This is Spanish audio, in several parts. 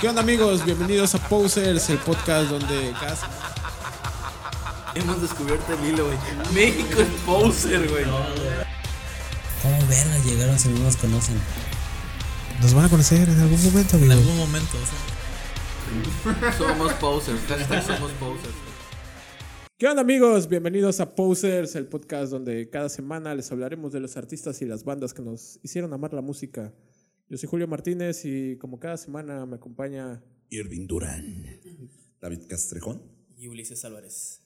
¿Qué onda amigos? Bienvenidos a Posers, el podcast donde Hemos descubierto el hilo, güey. México es poser, güey. ¿Cómo verga llegaron si no nos conocen? nos van a conocer en algún momento, En amigo. algún momento, o sea. Somos posers. Hashtag somos posers. ¿Qué onda amigos? Bienvenidos a Posers, el podcast donde cada semana les hablaremos de los artistas y las bandas que nos hicieron amar la música. Yo soy Julio Martínez y como cada semana me acompaña Irving Durán. David Castrejón. Y Ulises Álvarez.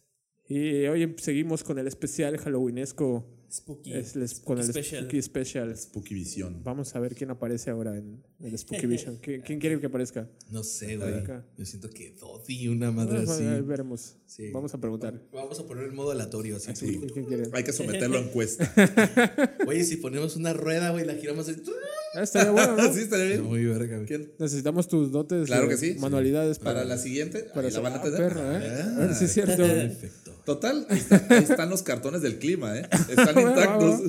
y hoy seguimos con el especial halloweenesco, Spooky. es el- con el Special. Spooky Special. Spooky Visión. Vamos a ver quién aparece ahora en el Spooky Vision. ¿Qui- ¿Quién quiere que aparezca? No sé, güey. Yo siento que Dodi, una madre Bueno, así. ahí veremos. Sí. Vamos a preguntar. Vamos a poner el modo aleatorio, así. ¿Quién, quién quiere? Hay que someterlo a encuesta. Oye, si ponemos una rueda, güey, la giramos así. Ah, estaría bueno, ¿no? ¿Sí estaría bien? Muy verga. Necesitamos tus dotes. Claro que sí. Manualidades Para, para, la siguiente, para la van a ah, tener. perro, ¿eh? Ah, A ver si es cierto. Perfecto. Total, ahí, está- ahí están los cartones del clima, ¿eh? Están Bueno, intactos.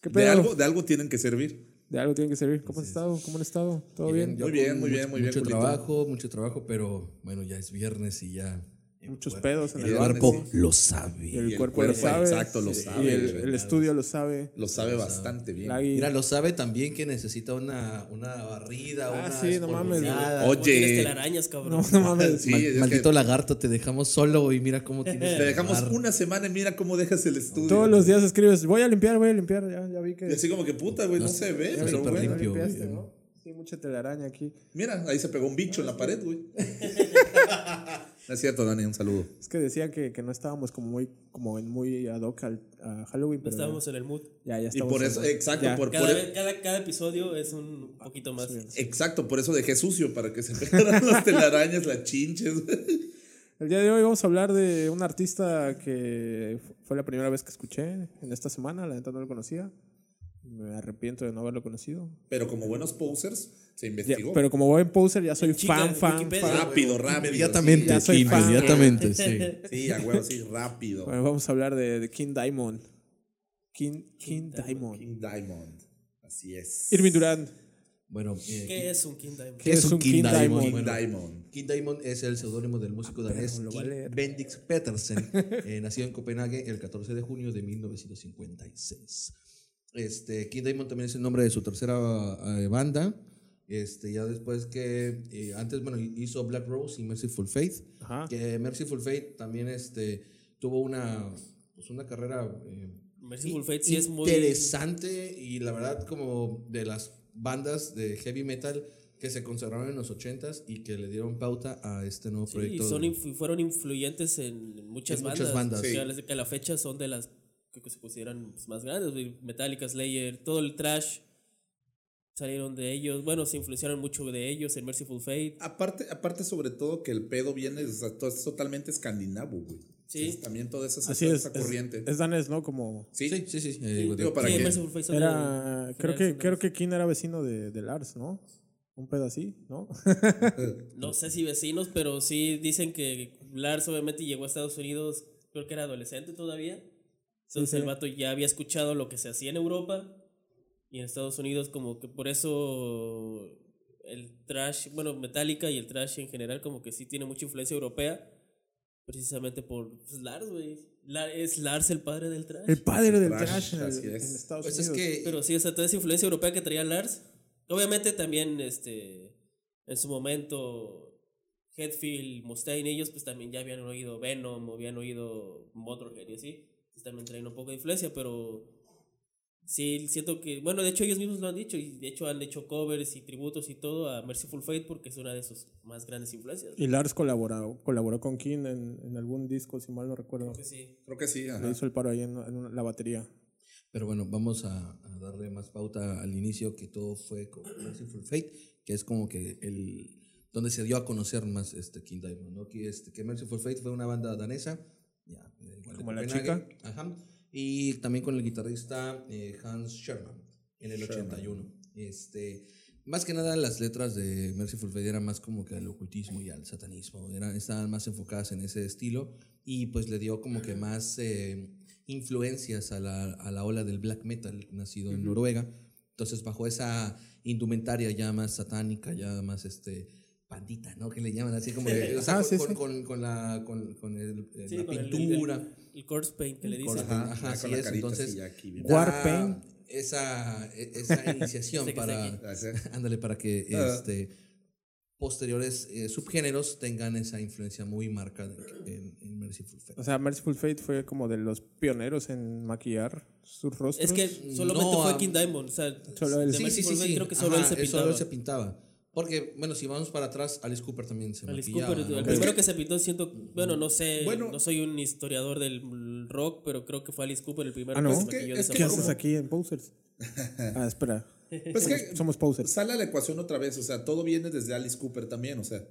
¿Qué De pedo? algo, de algo tienen que servir. De algo tienen que servir. ¿Cómo has estado? ¿Cómo han estado? ¿Todo bien? Yo Muy bien, muy bien, mucho- muy bien, Mucho Julito. trabajo, mucho trabajo, pero bueno, ya es viernes y ya. Muchos pedos en el el bar. cuerpo lo sabe. el, y el cuerpo, cuerpo, lo sabe. exacto, lo sabe, Y el, estudio lo sabe. Lo sabe bastante bien. Lagui. Mira, lo sabe también que necesita una, una barrida, Ah, una sí, no mames. Oye. Tienes telarañas, cabrón. No, no mames. Sí, Mal- es que maldito lagarto, te dejamos solo y mira cómo tienes. te dejamos una semana y mira cómo dejas el estudio. Todos los días escribes, voy a limpiar, voy a limpiar. Ya, ya vi que. Y así como que puta, güey, no, se ve, pero limpio. ¿no? Sí, mucha telaraña aquí. Mira, ahí se pegó un bicho en la pared, güey. No es cierto, Dani, un saludo. Es que decían que, que no estábamos como muy, como en muy ad hoc al, a Halloween, pero estábamos en el mood. ya, ya Y estamos. por eso, en- exacto, ya. por, Cada, por- vez- cada, cada episodio es un poquito más. exacto, por eso dejé sucio, para que se pegaran las telarañas, las chinches. El día de hoy vamos a hablar de un artista que fu- fue la primera vez que escuché en esta semana, la neta no lo conocía. Me arrepiento de no haberlo conocido. Pero como buenos posers, se Ya, investigó. pero como buen poser ya soy Chica, fan, fan, Wikipedia. fan. rápido, rápido. Inmediatamente, ya soy fan. inmediatamente, sí. Sí, sí, a huevo, sí, rápido. Bueno, vamos a hablar de, de King Diamond. King, King, Diamond. King Diamond. Así es. Irving Durán. Bueno, eh, ¿Qué es un King Diamond? ¿Qué es un King Diamond? King Bueno, Diamond. King Diamond es el seudónimo del músico danés lo va a King leer. Bendix Petersen, eh, nacido en Copenhague el 14 de junio de 1956. Este, King Diamond también es el nombre de su tercera eh, banda. Este, ya después que eh, antes bueno hizo Black Rose y Merciful Faith, Ajá. que Merciful Faith también este, tuvo una pues una carrera eh, Merciful Fate sí es muy. interesante y la verdad como de las bandas de heavy metal que se conservaron en los 80s y que le dieron pauta a este nuevo Sí, proyecto. son inf- fueron influyentes en muchas En bandas. muchas bandas, O sea, sí. que a la fecha son de las que que se consideran pues, más grandes. Metallica, Slayer, todo el trash salieron de ellos. Bueno, se influenciaron mucho de ellos en Merciful Fate. Aparte, aparte, sobre todo, que el pedo viene, o sea, todo- es totalmente escandinavo, güey. Sí. Entonces, también toda esa, Así es. esa Es, corriente. es danés, ¿no? Como. sí, Sí, sí, sí. eh, Digo, para Sí, que- Merciful Fate son Era. Creo que, creo que King era vecino de, de Lars, ¿no? Un pedo así, ¿no? No sé si vecinos, pero sí dicen que Lars obviamente llegó a Estados Unidos, creo que era adolescente todavía. Entonces sí. el vato ya había escuchado lo que se hacía en Europa y en Estados Unidos como que por eso el trash, bueno, Metallica y el trash en general como que sí tiene mucha influencia europea, precisamente por pues, Lars, güey. La- es Lars el padre del trash. El padre del Trash, trash en, el- es. en Estados Pues es Unidos. que Pero sí, o sea, toda esa influencia europea que traía Lars. Obviamente también, este, en su momento, Hetfield, Mustaine, ellos pues también ya habían oído Venom, habían oído Motorhead y así. Entonces también traen un poco de influencia, pero sí siento que, bueno, de hecho ellos mismos lo han dicho y de hecho han hecho covers y tributos y todo a Merciful Fate porque es una de sus más grandes influencias. Y Lars colaboró, colaboró con King en, en algún disco, si mal no recuerdo. Creo que sí. creo que sí. Le Ajá. hizo el paro ahí en, en una- la batería. Pero bueno, vamos a, a darle más pauta al inicio que todo fue con Merciful Fate, que es como que el donde se dio a conocer más este King Diamond, ¿no? Que, este, que Merciful Fate fue una banda danesa, ya, eh, Como la Ajá, y también con el guitarrista eh, Hans Sherman en el 81. Este, más que nada las letras de Merciful Fate eran más como que al ocultismo y al satanismo, eran, estaban más enfocadas en ese estilo y pues le dio como que más eh, influencias a la, a la ola del black metal nacido en Noruega. Entonces bajo esa indumentaria ya más satánica, ya más este pandita, ¿no? Que le llaman así como de, o sea, Ah, con, sí, con, sí. con- con la, con, con el- Sí, la con el- pintura. El, el, corpse paint que le dicen. Ajá, Ajá, así es, entonces-. War paint. Esa, e- esa iniciación para. Ah, sí. ándale, para que Ah. este, posteriores eh, subgéneros tengan esa influencia muy marcada en, en Merciful Fate. O sea, Merciful Fate fue como de los pioneros en maquillar sus rostros. Es que solamente No, fue King Diamond. O sea, Solo él. Sí, Merciful Fate creo que solo Ajá, él se eh, pintaba. Solo él se pintaba. Porque, bueno, si vamos para atrás, Alice Cooper también se Alice maquillaba. Cooper, ¿no? el primero que- se pintó, siento, bueno, no sé, Bueno. no soy un historiador del rock, pero creo que fue Alice Cooper el primero Ah, ¿no? que se Es que- maquilló de es ¿Qué haces aquí en Posers? Ah, espera. Pues que Somos Posers. sale a la ecuación otra vez, o sea, todo viene desde Alice Cooper también, o sea.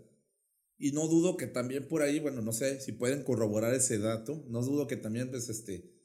Y no dudo que también por ahí, bueno, no sé si pueden corroborar ese dato, no dudo que también, pues, este,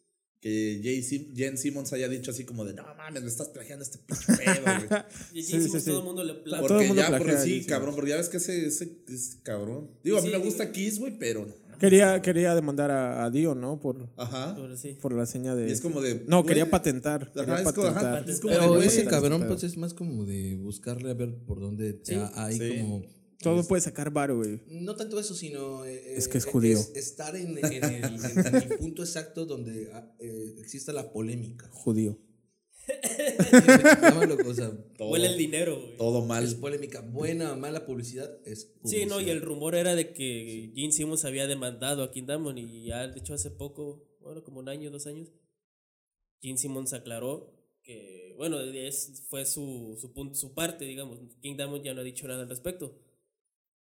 que Jay Sim- Jen Simmons haya dicho así como de, no mames, me estás plagiando este pinche pedo, güey. Y Jay sí, Simmons, sí. todo el mundo le pla- Todo el Porque mundo ya, plagia porque sí, cabrón, porque ya ves que ese, ese, ese cabrón. Digo, a mí Sí, me gusta Kiss, güey, pero. Quería, quería demandar a, a Dio, ¿no? Por, Ajá. Por la seña de. Y es como de. No, güey, quería patentar. Ajá, Quería es como- ajá, patentar. es como de, Pero ese cabrón, pues es más como de buscarle a ver por dónde Sí, hay sí. como. Todo puede sacar varo, güey. No tanto eso, sino. eh, Es que es eh, judío. estar en, en el, en- en el punto exacto donde ah, eh, exista la polémica. Judío. Llámalo, o sea, todo, Huele el dinero, güey. todo es mal. polémica. Buena o mala publicidad es. Sí, no, y publicidad. el rumor era de que Gene Simmons había demandado a King Diamond y ya, de hecho, hace poco, bueno, como un año, dos años, Gene Simmons aclaró que, bueno, es, fue su, su, punto, su parte, digamos. King Diamond ya no ha dicho nada al respecto.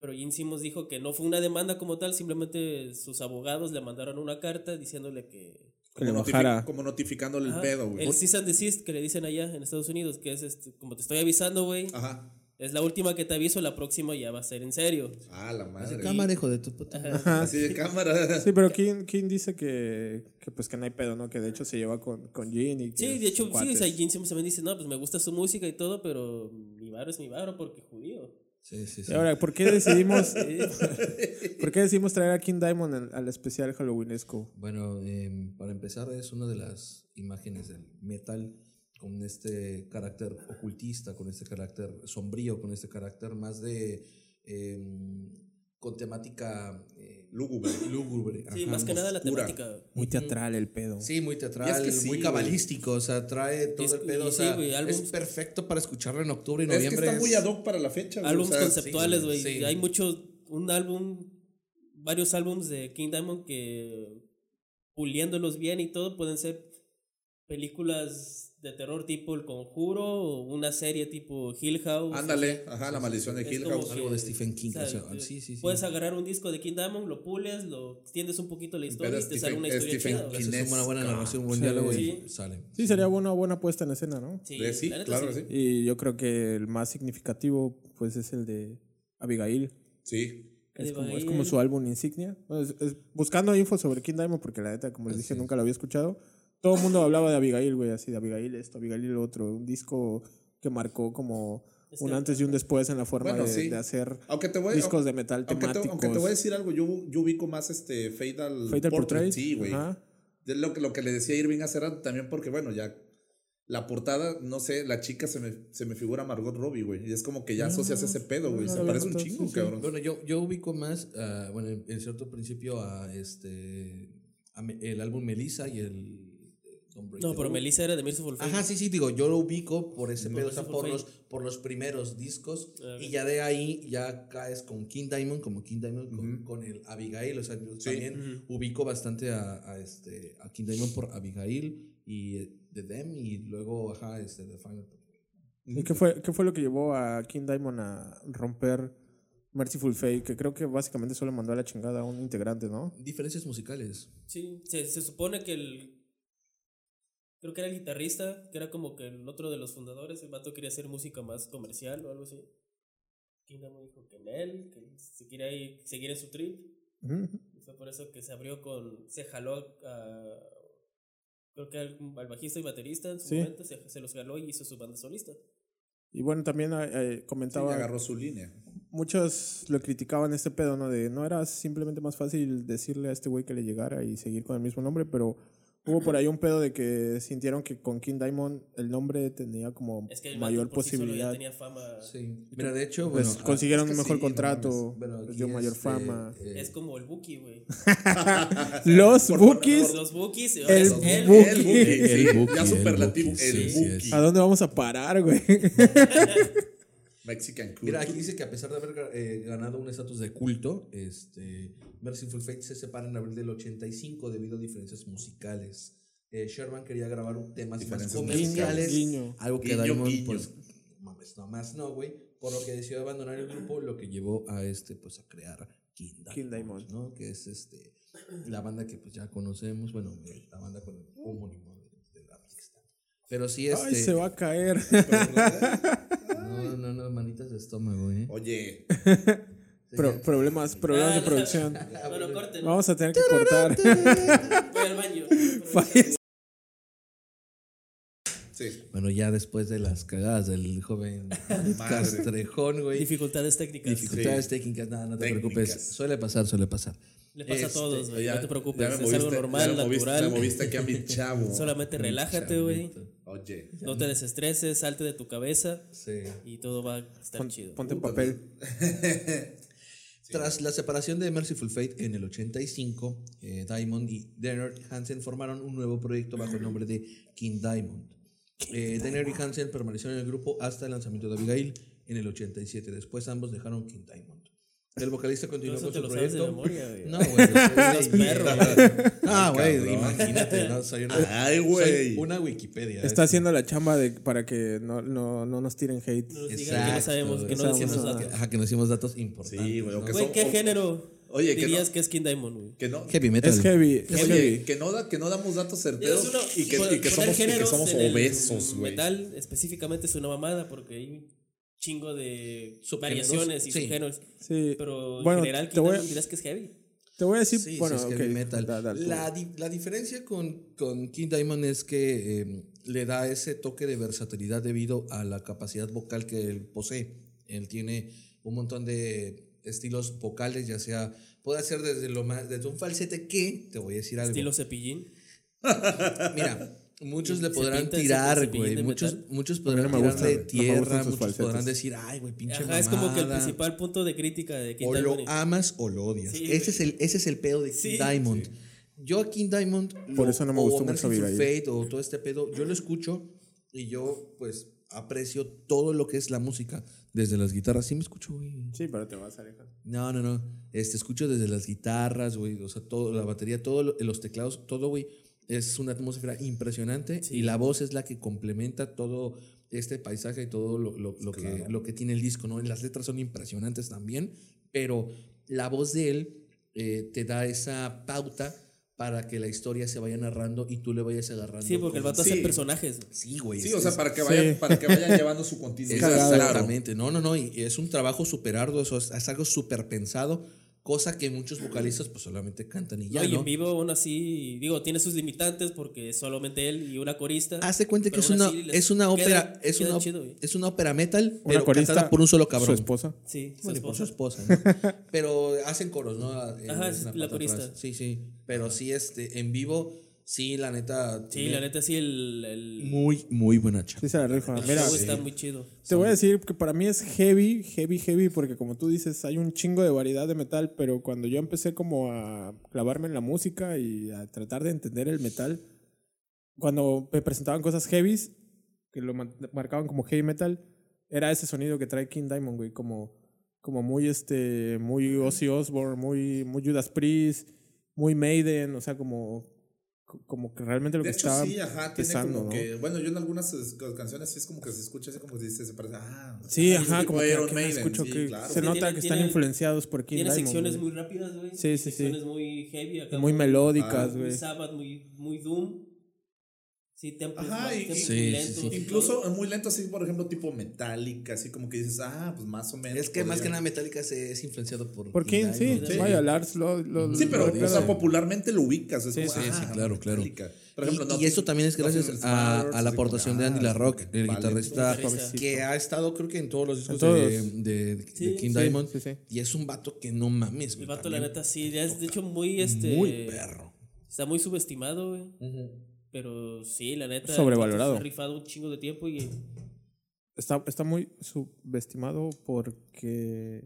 Pero Gene Simmons dijo que no fue una demanda como tal, simplemente sus abogados le mandaron una carta diciéndole que... Que le Como, notifi- bajara. como notificándole el pedo, güey. El cease and desist que le dicen allá en Estados Unidos, que es este, como te estoy avisando, güey. Ajá. Es la última que te aviso, la próxima ya va a ser en serio. Ah, la Así, madre. cámara, hijo de tu puta. Así de cámara. Sí, pero King, King dice que, que pues que no hay pedo, ¿no? Que de hecho se lleva con, con Jean y que Sí, de hecho, sí, o sea, Simmons también dice, no, pues me gusta su música y todo, pero mi varo es mi varo porque judío. Sí, sí, sí. ahora, ¿por qué decidimos, ¿por qué decidimos traer a King Diamond al, al especial Halloweenesco? Bueno, em, para empezar, es una de las imágenes del metal con este carácter ocultista, con este carácter sombrío, con este carácter más de. em, con temática. eh, Lúgubre. lúgubre. Sí, ajá. más que nada la temática. Muy teatral el pedo. Sí, muy teatral, Y es que sí, muy cabalístico, o sea, trae todo Es- el pedo, o sí, güey, es perfecto para escucharlo en octubre y Es que noviembre. está muy ad hoc para la fecha, güey. Álbums o sea, conceptuales, güey. sí. Hay muchos, un álbum, varios álbums de King Diamond que puliéndolos bien y todo pueden ser películas de terror tipo El Conjuro o una serie tipo Hill House. Ándale, ajá, la maldición de Hill House. Algo de Stephen King, o sea, o sea, sí, sí, sí. Puedes agarrar un disco de King Diamond, lo pules, lo extiendes un poquito la historia pedo y te Stephen- sale una historia Stephen chida. Es una buena narración, un buen Sí. diálogo y Sí. sale. Sí, sería buena buena puesta en escena, ¿no? Sí, sí, claro que sí. Y yo creo que el más significativo, pues, es el de Abigail. Sí. Es como, es como su álbum insignia. Bueno, es- es- buscando info sobre King Diamond, porque la neta, como les dije, nunca lo había escuchado. Todo el mundo hablaba de Abigail, güey, así de Abigail esto, Abigail lo otro. Un disco que marcó como Es un antes y un después en la forma Bueno, de, sí. de hacer Aunque te voy discos de metal aunque te, temáticos. aunque te voy a decir algo, yo, yo ubico más este Fatal, Fatal Portrait. Sí, güey. Ajá. Es lo que, lo que le decía Irving hace rato también, porque bueno, ya la portada, no sé, la chica se me, se me figura Margot Robbie, güey. Y es como que ya asocias ese pedo, güey. Se parece un chingo, sí. cabrón. Bueno, yo, yo ubico más, ah, bueno, en, cierto principio a este, a Me- el álbum Melissa y el No, pero. Melissa era de Merciful Fate. Ajá, sí, sí, digo, yo lo ubico por ese Por pedo, o sea, por los, por los primeros discos. Ah, y ya de ahí ya caes con King Diamond, como King Diamond, con, con el Abigail. O sea, yo también ubico bastante a, a este, a King Diamond por Abigail y eh, The Them y luego, ajá, este, The Final. ¿Y qué fue, qué fue lo que llevó a King Diamond a romper Merciful Fate? Que creo que básicamente solo mandó a la chingada a un integrante, ¿no? Diferencias musicales. Sí, se, se supone que el. Creo que era el guitarrista, que era como que el otro de los fundadores. El vato quería hacer música más comercial o algo así. King Diamond dijo que en él, que se quería ir- seguir en su trip. Y fue por eso que se abrió con. Se jaló a. Creo que al, al bajista y baterista en su Sí. momento, se, se los jaló y hizo su banda solista. Y bueno, también eh, eh, Sí, comentaba... agarró su línea. muchos lo criticaban este pedo, ¿no? De no era simplemente más fácil decirle a este güey que le llegara y seguir con el mismo nombre, pero hubo por ahí un pedo de que sintieron que con King Diamond el nombre tenía como Es que el mayor por sí solo ya posibilidad. tenía fama. Sí. Mira, de hecho, Pues bueno. consiguieron es que un mejor sí, contrato, bueno, dio mayor este, fama. eh, Es como el Buki, güey. Los Bookies, Los Bukis. El Buki. el Buki. El Buki, El sí, Buki, ya superlativo, el Buki. ¿a dónde vamos a parar, güey? Mexican cool. Mira, aquí dice que a pesar de haber eh, ganado un estatus de culto, este, Merciful Fate se separa en abril del 85 debido a diferencias musicales. Eh, Sherman quería grabar un- temas más Diferencias comerciales, Guiño. algo que Guiño, Diamond, guiño. pues, mames, no más no, güey, por lo que decidió abandonar el grupo, lo que llevó a este, pues, a crear King Diamond, King Diamond. ¿no? Que es este, la banda que pues ya conocemos, bueno, la banda con el homónimo. Pero sí, este, Ay, se va a caer. no, no, no, manitas de estómago, eh. Oye, Pro- problemas, problemas de producción. Bueno, corten. Vamos a tener que cortar. Voy al baño. Sí. Bueno, ya después de las cagadas del joven Castrejón, güey. Dificultades técnicas. Dificultades técnicas, nada, no te Técnicas. preocupes. Suele pasar, suele pasar. Le pasa a Este, todos, güey. No te preocupes. Es algo normal, me moviste- natural. Me moviste aquí a mi chavo. Solamente relájate, güey. Oye. No te desestreses, salte de tu cabeza Sí. y todo va a estar Pon- chido. ponte en papel. Tras la separación de Merciful Fate en el 85, eh, Diamond y Denner Hansen formaron un nuevo proyecto bajo el nombre de King Diamond. Eh, Denner y Hansen permanecieron en el grupo hasta el lanzamiento de Abigail en el 87. Después ambos dejaron King Diamond. El vocalista continuó con su lo sabes de proyecto. memoria, güey. No, güey. perro. Ah, güey, imagínate, ¿no? Soy una, Ay, soy güey. una Wikipedia. Está este. haciendo la chamba de, para que no, no, no nos tiren hate. No nos digan que Exacto, no sabemos, que no decimos Exacto. datos. Ajá, que nos hicimos datos importantes. Sí, güey, ¿no? ¿qué o- género Oye, que dirías no- que es King Diamond, güey? Que no. Heavy metal. Es heavy, es Oye, heavy. que no, da, que no damos datos certeros uno- y que, y somos, y que obesos, güey. Metal específicamente es una mamada porque hay un chingo de variaciones y sí. subgéneros. Sí. Pero Bueno, en general, te voy a- dirás que es heavy. Te voy a decir, Sí, bueno, sí, es ok, heavy metal. da- da la, di- la diferencia con, con King Diamond es que eh, le da ese toque de versatilidad debido a la capacidad vocal que él posee. Él tiene un montón de estilos vocales, ya sea, puede hacer desde, lo más, desde un falsete que, te voy a decir algo. Estilo cepillín. Mira, muchos le podrán pinta tirar, güey. Muchos, muchos podrán no tirar de. No tierra, sus muchos falsetes. podrán decir, ay, güey, pinche Ajá, es como que el mamada". principal punto de crítica de King O lo Diamond. amas o lo odias. Sí, ese, es el, ese es el pedo de King Sí. Diamond. Yo a King Diamond. Por lo- eso no me gustó mucho. Fate o todo este pedo. Yo lo escucho y yo, pues, aprecio todo lo que es la música. Desde las guitarras. Sí, me escucho, güey. Sí, pero te vas a alejar. No, no, no. Este, escucho desde las guitarras, güey. O sea, todo, la batería, todo, lo- los teclados, todo, güey. Es una atmósfera impresionante. Y la voz es la que complementa todo este paisaje y todo lo, lo- lo que, lo que tiene el disco, ¿no? Las letras son impresionantes también. Pero la voz de él eh, te da esa pauta para que la historia se vaya narrando y tú le vayas agarrando. Sí, porque el vato Sí. hace personajes. Sí, güey. Sí, es- o sea, para que vayan, Sí. para que vayan llevando su continuidad. Claro. Exactamente. No, no, no. Y es un trabajo súper arduo. Eso es, es algo súper pensado. Cosa que muchos vocalistas pues solamente cantan y ya, No, y ¿no? en vivo aún así, digo, tiene sus limitantes porque es solamente él y una corista. Hace cuenta que es una, es una queda- ópera, es queda una, chido, es una ópera metal, Una pero corista, cantada por un solo cabrón. Su esposa. Sí, su Bueno, y por su esposa. esposa, ¿no? pero hacen coros, ¿no? En- Ajá, en es la corista. atrás. Sí, sí. Pero sí, este, en vivo, sí, la neta. Sí, la neta sí, el, el, Muy, muy buena chava. Sí se la rifa. el Mira, show está muy chido. te voy a decir que para mí es heavy, heavy, heavy, porque como tú dices, hay un chingo de variedad de metal, pero cuando yo empecé como a clavarme en la música y a tratar de entender el metal, cuando me presentaban cosas heavies, que lo marcaban como heavy metal, era ese sonido que trae King Diamond, güey, como, como muy, este, muy Ozzy Osbourne, muy, muy Judas Priest, muy Maiden, o sea, como, como que realmente lo De que hecho, estaba sí, ajá, tiene pesando, como ¿no? que, bueno, yo en algunas es- canciones sí es como que se escucha así como que dice, se parece, ah, Sí, ajá, como que Maiden, escucho sí, que claro. se nota tiene- que están tiene- influenciados por King Tiene Diamond. secciones güey. muy rápidas, güey. Sí, sí, sí. Secciones muy heavy. Acá muy melódicas, Muy güey. Sabbath, muy, muy Doom. Sí, tempos, Ajá, más- y- tempos Sí, muy lentos. sí. Incluso muy lento, así, por ejemplo, tipo metálica, así como que dices, ah, pues más o menos. Es que más que nada Metallica se, es influenciado por. ¿Por quién? Sí, vaya, Lars lo, lo- Sí, pero, lo o sea, declara. popularmente lo ubicas. Es Sí, como, sí, ah, sí, claro, claro. Metallica. Por ejemplo, y, eso también es gracias a, la aportación de ah, Andy LaRock, el vale. guitarrista, Guitarrista. que ha estado creo que en todos los discos todos. de, de- de King sí, Diamond. sí, sí. Y es un vato que no mames. El vato, la neta, sí. ya Es de hecho muy. este Muy perro. Está muy subestimado, güey. Pero sí, la neta. Sobrevalorado. Se ha rifado un chingo de tiempo y. Está, está muy subestimado porque.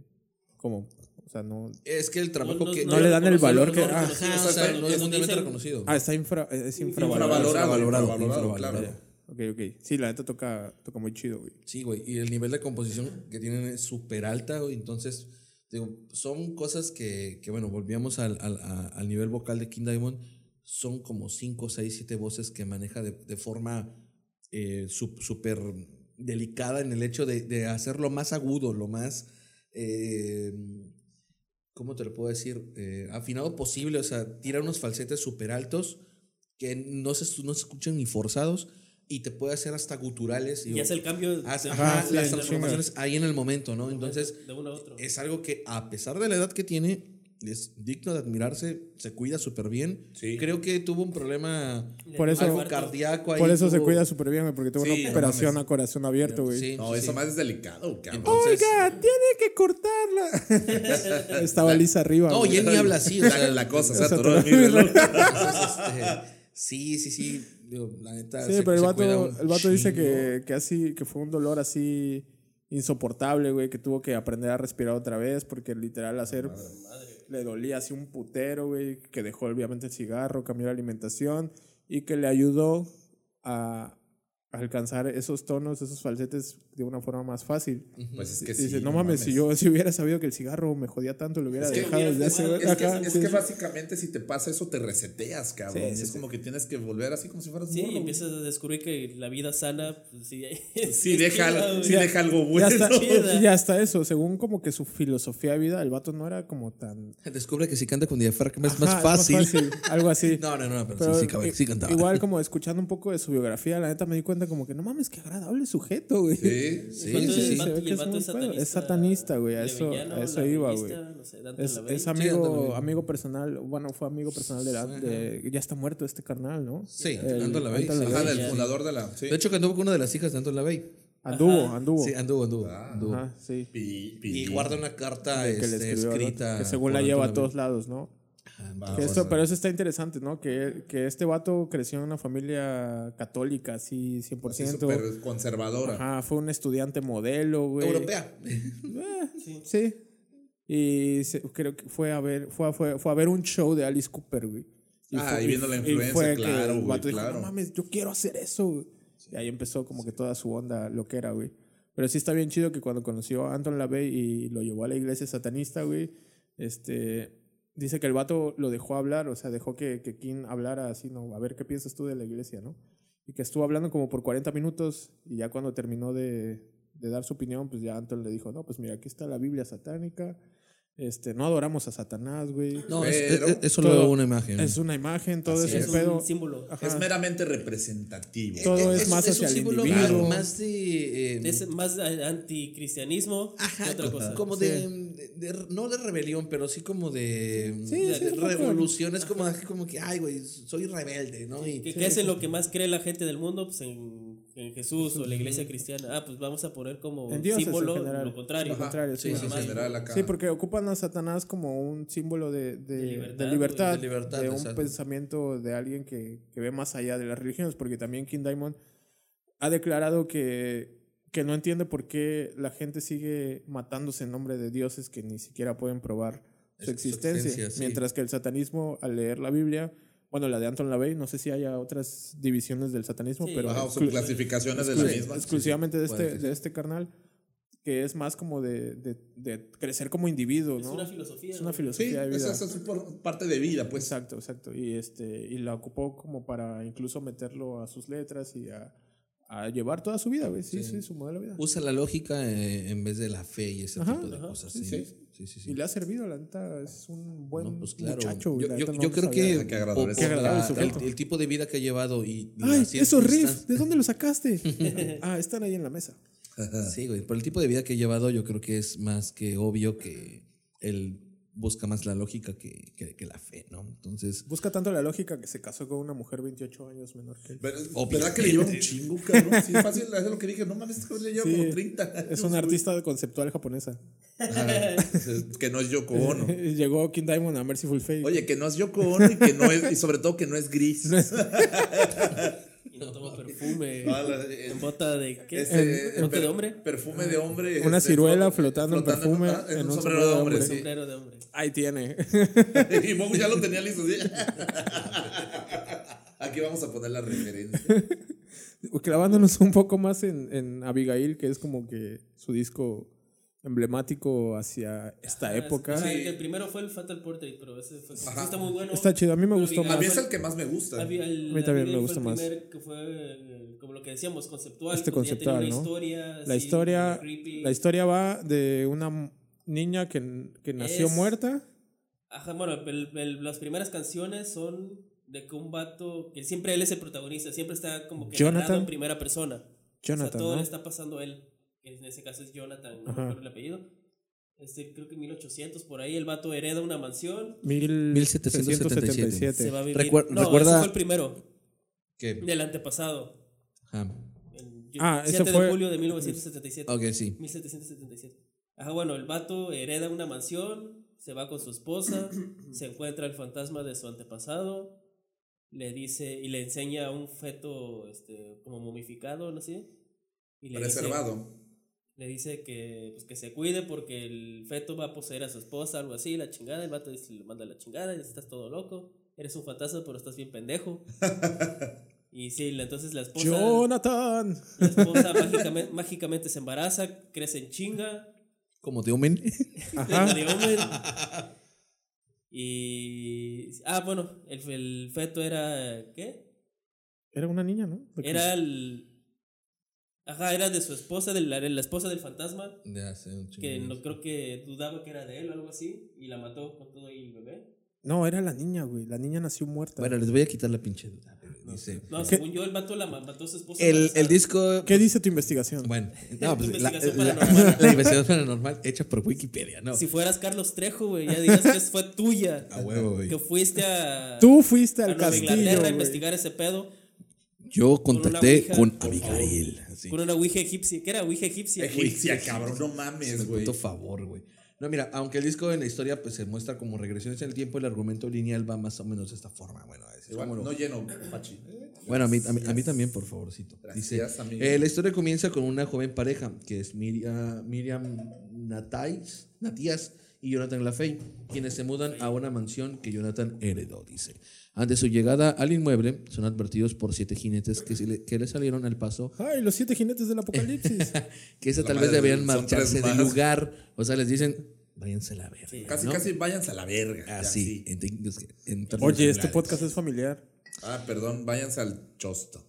¿Cómo? O sea, no. Es que el trabajo no- que. no le dan el valor no que- ah, Ajá, o sea, no es mundialmente reconocido. Ah, está infra, es infravalorado. Infravalorado, infravalorado, claro. Ok, ok. Sí, la neta toca, toca muy chido, güey. Sí, güey. Y el nivel de composición que tienen es súper alta, güey. Entonces, digo, son cosas que, que bueno, volvíamos al, al, al nivel vocal de King Diamond. Son como 5, 6, 7 voces que maneja de, de forma eh, súper delicada en el hecho de, de hacerlo más agudo, lo más. eh, ¿Cómo te lo puedo decir? Eh, afinado posible. O sea, tira unos falsetes súper altos que no se, no se escuchan ni forzados y te puede hacer hasta guturales. Y hace el cambio. de- ajá, las transformaciones ahí en el momento, ¿no? Entonces, de uno a otro. es algo que a pesar de la edad que tiene, es digno de admirarse, se cuida súper bien. Sí. Creo que tuvo un problema Por eso- algo cardíaco ahí. Por eso se cuida súper bien, güey, porque tuvo Sí, una no operación a corazón abierto, güey. Sí, No, sí, eso más es delicado, cabrón. Entonces- Oiga, tiene que cortarla. Estaba lisa arriba. No, y él ni habla así, o sea, La, cosa se o sea, atoró en mi todo- reloj. entonces, este, sí, sí, sí. digo, la neta. Sí, se- pero el vato, el vato dice que, que así, que fue un dolor así insoportable, güey, que tuvo que aprender a respirar otra vez, porque literal hacer le dolía así un putero, güey, que dejó obviamente el cigarro, cambió la alimentación y que le ayudó a alcanzar esos tonos, esos falsetes de una forma más fácil. Pues es que sí. dice, no mames, si yo si hubiera sabido que el cigarro me jodía tanto, lo hubiera Es que dejado desde hace... Es que, Ajá, es sí, que básicamente si te pasa eso te reseteas, cabrón. Sí, es sí. como que tienes que volver así como si fueras Sí, morro, y empiezas a descubrir que la vida sana, pues sí. Sí, deja, sí deja algo Y bueno. hasta, chida. y hasta eso, según como que su filosofía de vida, el vato no era como tan... Descubre que si canta con diafragma es Ajá, más fácil. algo así. No, no, no, pero, Pero sí, sí, cabrón, sí cantaba. Igual como escuchando un poco de su biografía, la neta me di cuenta como que no mames, qué agradable sujeto, güey. Sí, Sí, ¿Cuánto sí, el sí. vato- Se ve el que es muy satanista. Es satanista, güey, a eso- villano, a eso la iba, revista, güey. no sé, Dante Es, amigo, amigo personal, bueno, fue amigo personal de, la- de ya está muerto este carnal, ¿no? Sí, El- Anton LaVey. Ajá, del fundador de la. Sí. De hecho, que anduvo con una de las hijas de Anton LaVey. Anduvo, anduvo. Sí, anduvo, anduvo. Ah. anduvo. Ajá, sí. Y guarda una carta que este, escrita. que según la lleva a todos lados, ¿no? Sea, pero eso está interesante, ¿no? Que, que este vato creció en una familia católica, así 100%. así súper conservadora. Ajá, fue un estudiante modelo, güey. Europea. Eh, sí. Y se- creo que fue a ver, fue a, fue, fue a ver un show de Alice Cooper, güey. Ah, fue- y viendo la influencia, fue que claro, el güey, vato dijo, claro. no mames, yo quiero hacer eso, güey. Y ahí empezó como que toda su onda lo que era, güey. Pero sí está bien chido que cuando conoció a Anton LaVey y lo llevó a la iglesia satanista, güey, este, dice que el vato lo dejó hablar, o sea, dejó que, que King hablara así, ¿no? A ver qué piensas tú de la iglesia, ¿no? Y que estuvo hablando como por 40 minutos y ya cuando terminó de, de dar su opinión, pues ya Anton le dijo, no, pues mira, aquí está la Biblia satánica, este, no adoramos a Satanás, güey. No, es, Pero- es- es solo Todo- una imagen. Es una imagen, todo Así es Es un pedo. símbolo. Ajá. Es meramente representativo. Todo es más un hacia el símbolo individuo. Más de. eh, Es más a- anticristianismo Ajá, otra cosa. como de, de- de- No de rebelión, pero sí como de. Sí, de sí, un poco. revolución. Es como, como que, ay, güey, soy rebelde, ¿no? Y, ¿Qué, qué es en lo que más cree la gente del mundo? Pues en, en Jesús o la iglesia cristiana. Ah, pues vamos a poner como En dioses en símbolo general. lo contrario. Lo contrario, Sí, sí, sí, en sí. Sí, porque ocupan a Satanás como un símbolo de, de, de libertad, libertad, güey, de libertad, de un exacto. pensamiento de alguien que, que ve más allá de las religiones, porque también King Diamond ha declarado que, que no entiende por qué la gente sigue matándose en nombre de dioses que ni siquiera pueden probar su Su existencia, existencia, sí. mientras que el satanismo, al leer la Biblia, bueno, la de Anton LaVey, no sé si haya otras divisiones del satanismo, Sí. pero Ajá, exclu- subclasificaciones de la misma. exclusivamente de, este, que de este carnal, que es más como de, de, de crecer como individuo, Es ¿no? una filosofía. Es una ¿no? Sí, filosofía de vida. eso es por parte de vida, pues. Exacto, exacto. Y este y la ocupó como para incluso meterlo a sus letras y a, a llevar toda su vida, güey. Sí, sí, su modelo de vida. Usa la lógica eh, en vez de la fe y ese Ajá, tipo de ajá, cosas. sí, Sí, sí. sí, sí. sí. Y le ha servido, la neta, es un buen No, pues claro. muchacho. yo la yo- neta, yo no creo que Qué agradable. por Qué agradable la- el, el tipo de vida que ha llevado y Ay, esos riffs, ¿de dónde los sacaste? ah, están ahí en la mesa. Sí, güey. Por el tipo de vida que he llevado, yo creo que es más que obvio que el busca más la lógica que, que- que la fe, ¿no? Entonces, Busca tanto la lógica que se casó con una mujer 28 años menor que él. Pero. ¿Verdad que le lleva un chingo, cabrón? Sí, fácil, es lo que dije. No mames, este le lleva Sí, como 30 años. Es una güey. artista conceptual japonesa. Que no es Yoko Ono. Llegó King Diamond a Merciful Fate. Oye, que no es Yoko Ono y que no es, y sobre todo que no es gris. Y no toma perfume. Ah, la- en bota de qué? Este, ¿En bote per- de hombre? Perfume de hombre. Una este, ciruela flot- flotando en perfume en, en un, un sombrero de hombre, Un sí. sombrero de hombre. Ahí tiene. y Mogu ya lo tenía listo. ¿sí? Aquí vamos a poner la referencia. Clavándonos un poco más en, en Abigail, que es como que su disco emblemático hacia esta Ah, época. sí, El primero fue el Fatal Portrait, pero ese fue, Ajá. está muy bueno. Está chido, a mí me gustó Abigail A mí más. es el que más me gusta. El- A mí también Abigail me gusta el más. primer que fue eh, como lo que decíamos conceptual Este porque ya tenía conceptual, una ¿no? historia La así, historia, creepy. la historia va de una niña que, que nació Es- muerta. Ajá, bueno, el- el- las primeras canciones son de que un vato, que siempre él es el protagonista, siempre está como que Jonathan. narrado en primera persona. o Jonathan, sea, todo ¿no? le está pasando a él, que en ese caso es Jonathan, no el apellido. Este, creo que 1800 por ahí, el vato hereda una mansión, 1777. se va a vivir. Recuer- no, recuerda- ese fue el primero, ¿qué? del antepasado. Ajá. El Ah, ese 7 fue- de julio de 1977. Ok, sí. 1777. Ajá, bueno, el vato hereda una mansión, se va con su esposa, se encuentra el fantasma de su antepasado, le dice y le enseña a un feto este, como momificado, no sé. Y le dice- Reservado. le dice que, pues, que se cuide porque el feto va a poseer a su esposa, algo así, la chingada. El vato dice, le manda la chingada, y estás todo loco. Eres un fantasma, pero estás bien pendejo. y sí, entonces la esposa, Jonathan. la esposa mágicamente, mágicamente se embaraza, crece en chinga. Como de Omen. Ajá. de hombre. Y. Ah, bueno, el, el feto era. ¿Qué? Era una niña, ¿no? Porque- Era el. Ajá, era de su esposa, de la, la esposa del fantasma. De hace un chingo Que no creo que dudaba que era de él o algo así. Y la mató con todo y el bebé. No, era la niña, güey. La niña nació muerta. Bueno, les voy a quitar la pinche duda. Dice. No, según yo, el vato la ma- mató a su esposa. El, disco. ¿Qué dice tu investigación? Bueno, no, pues la, Investigación la- paranormal. la investigación paranormal hecha por Wikipedia, ¿no? Si fueras Carlos Trejo, güey, ya dirías que fue tuya. A huevo, güey. Que fuiste a. Tú fuiste a al Nueva castillo, Inglaterra a investigar ese pedo. Yo contacté ouija, con por Abigail. Así. Con una ouija egipcia. ¿Qué era? Ouija egipcia. Egipcia, cabrón, no mames, güey. puto favor, güey. No, mira, aunque el disco en la historia pues, se muestra como regresiones en el tiempo, el argumento lineal va más o menos de esta forma. Bueno, es Igual, como lo- no lleno, Pachi. bueno a, mí, a, mí, a mí también, por favorcito. Dice, Gracias, amigo. eh, la historia comienza con una joven pareja, que es Miriam, Miriam Natais, Natías y Jonathan LaFey, quienes se mudan a una mansión que Jonathan heredó, dice. Ante su llegada al inmueble, son advertidos por siete jinetes que, le, que le salieron al paso Ay, los siete jinetes del apocalipsis. que esa La tal vez deberían son marcharse del lugar. O sea, les dicen, váyanse a la verga. Casi, ¿no? casi váyanse a la verga. Así, sí. en Oye, este podcast es familiar. Ah, perdón, váyanse al chosto.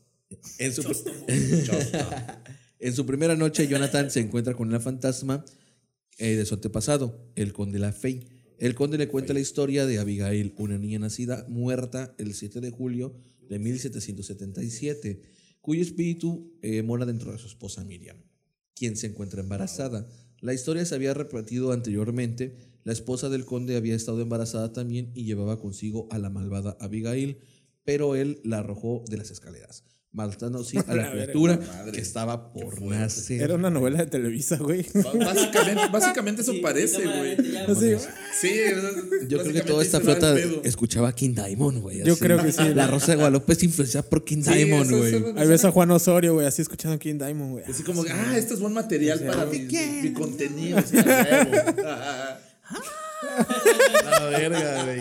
En su, Chosto. en su primera noche, Jonathan se encuentra con una fantasma eh, de su antepasado, el conde La Fey. El conde le cuenta la historia de Abigail, una niña nacida muerta el 7 de julio de 1777, cuyo espíritu eh, mora dentro de su esposa Miriam, quien se encuentra embarazada. La historia se había repetido anteriormente. La esposa del conde había estado embarazada también y llevaba consigo a la malvada Abigail, pero él la arrojó de las escaleras, matando así a la criatura que estaba por nacer. Era una novela de Televisa, güey. Básicamente, básicamente eso Sí, parece, güey. Así, Sí, Yo creo que toda esta flota escuchaba a King Diamond, güey. Yo creo que sí. La Rosa de Guadalupe es influenciada por King Diamond, güey. Ahí ves a Juan Osorio, güey, así escuchando King Diamond, güey. Así como, ah, este es buen material para mi, mi- mi contenido. sí, a. La verga, güey.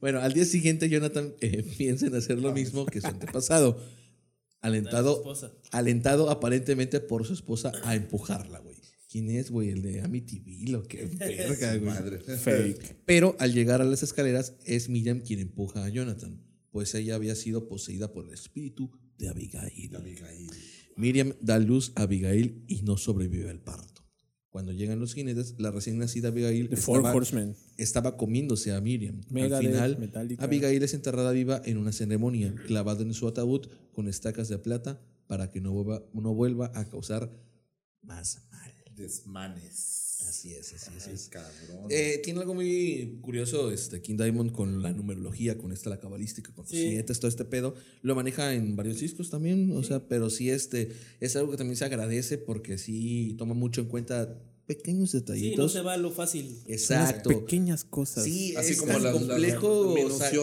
Bueno, al día siguiente Jonathan eh, piensa en hacer lo mismo que su antepasado. Alentado, alentado aparentemente por su esposa a empujarla, güey. ¿Quién es, güey? El de Amityville o qué verga, güey. Madre. Fake. Pero al llegar a las escaleras es Miriam quien empuja a Jonathan, pues ella había sido poseída por el espíritu de Abigail. Abigail. Miriam da luz a Abigail y no sobrevive al parto. Cuando llegan los jinetes, la recién nacida Abigail estaba, estaba comiéndose a Miriam. Megadeth, al final, Metallica. Abigail es enterrada viva en una ceremonia, clavada en su ataúd con estacas de plata para que no vuelva, no vuelva a causar más mal. Desmanes. Así es, así es. así Ay, es. cabrón. Eh, tiene algo muy curioso este King Diamond con la numerología, con esta la cabalística, con los Sí. siete, todo este pedo. Lo maneja en varios discos también, o sea, pero sí este es algo que también se agradece porque sí toma mucho en cuenta pequeños Sí, no detallitos. se va a lo fácil. Exacto. Las pequeñas cosas. Sí, Así es como tan las- las- complejo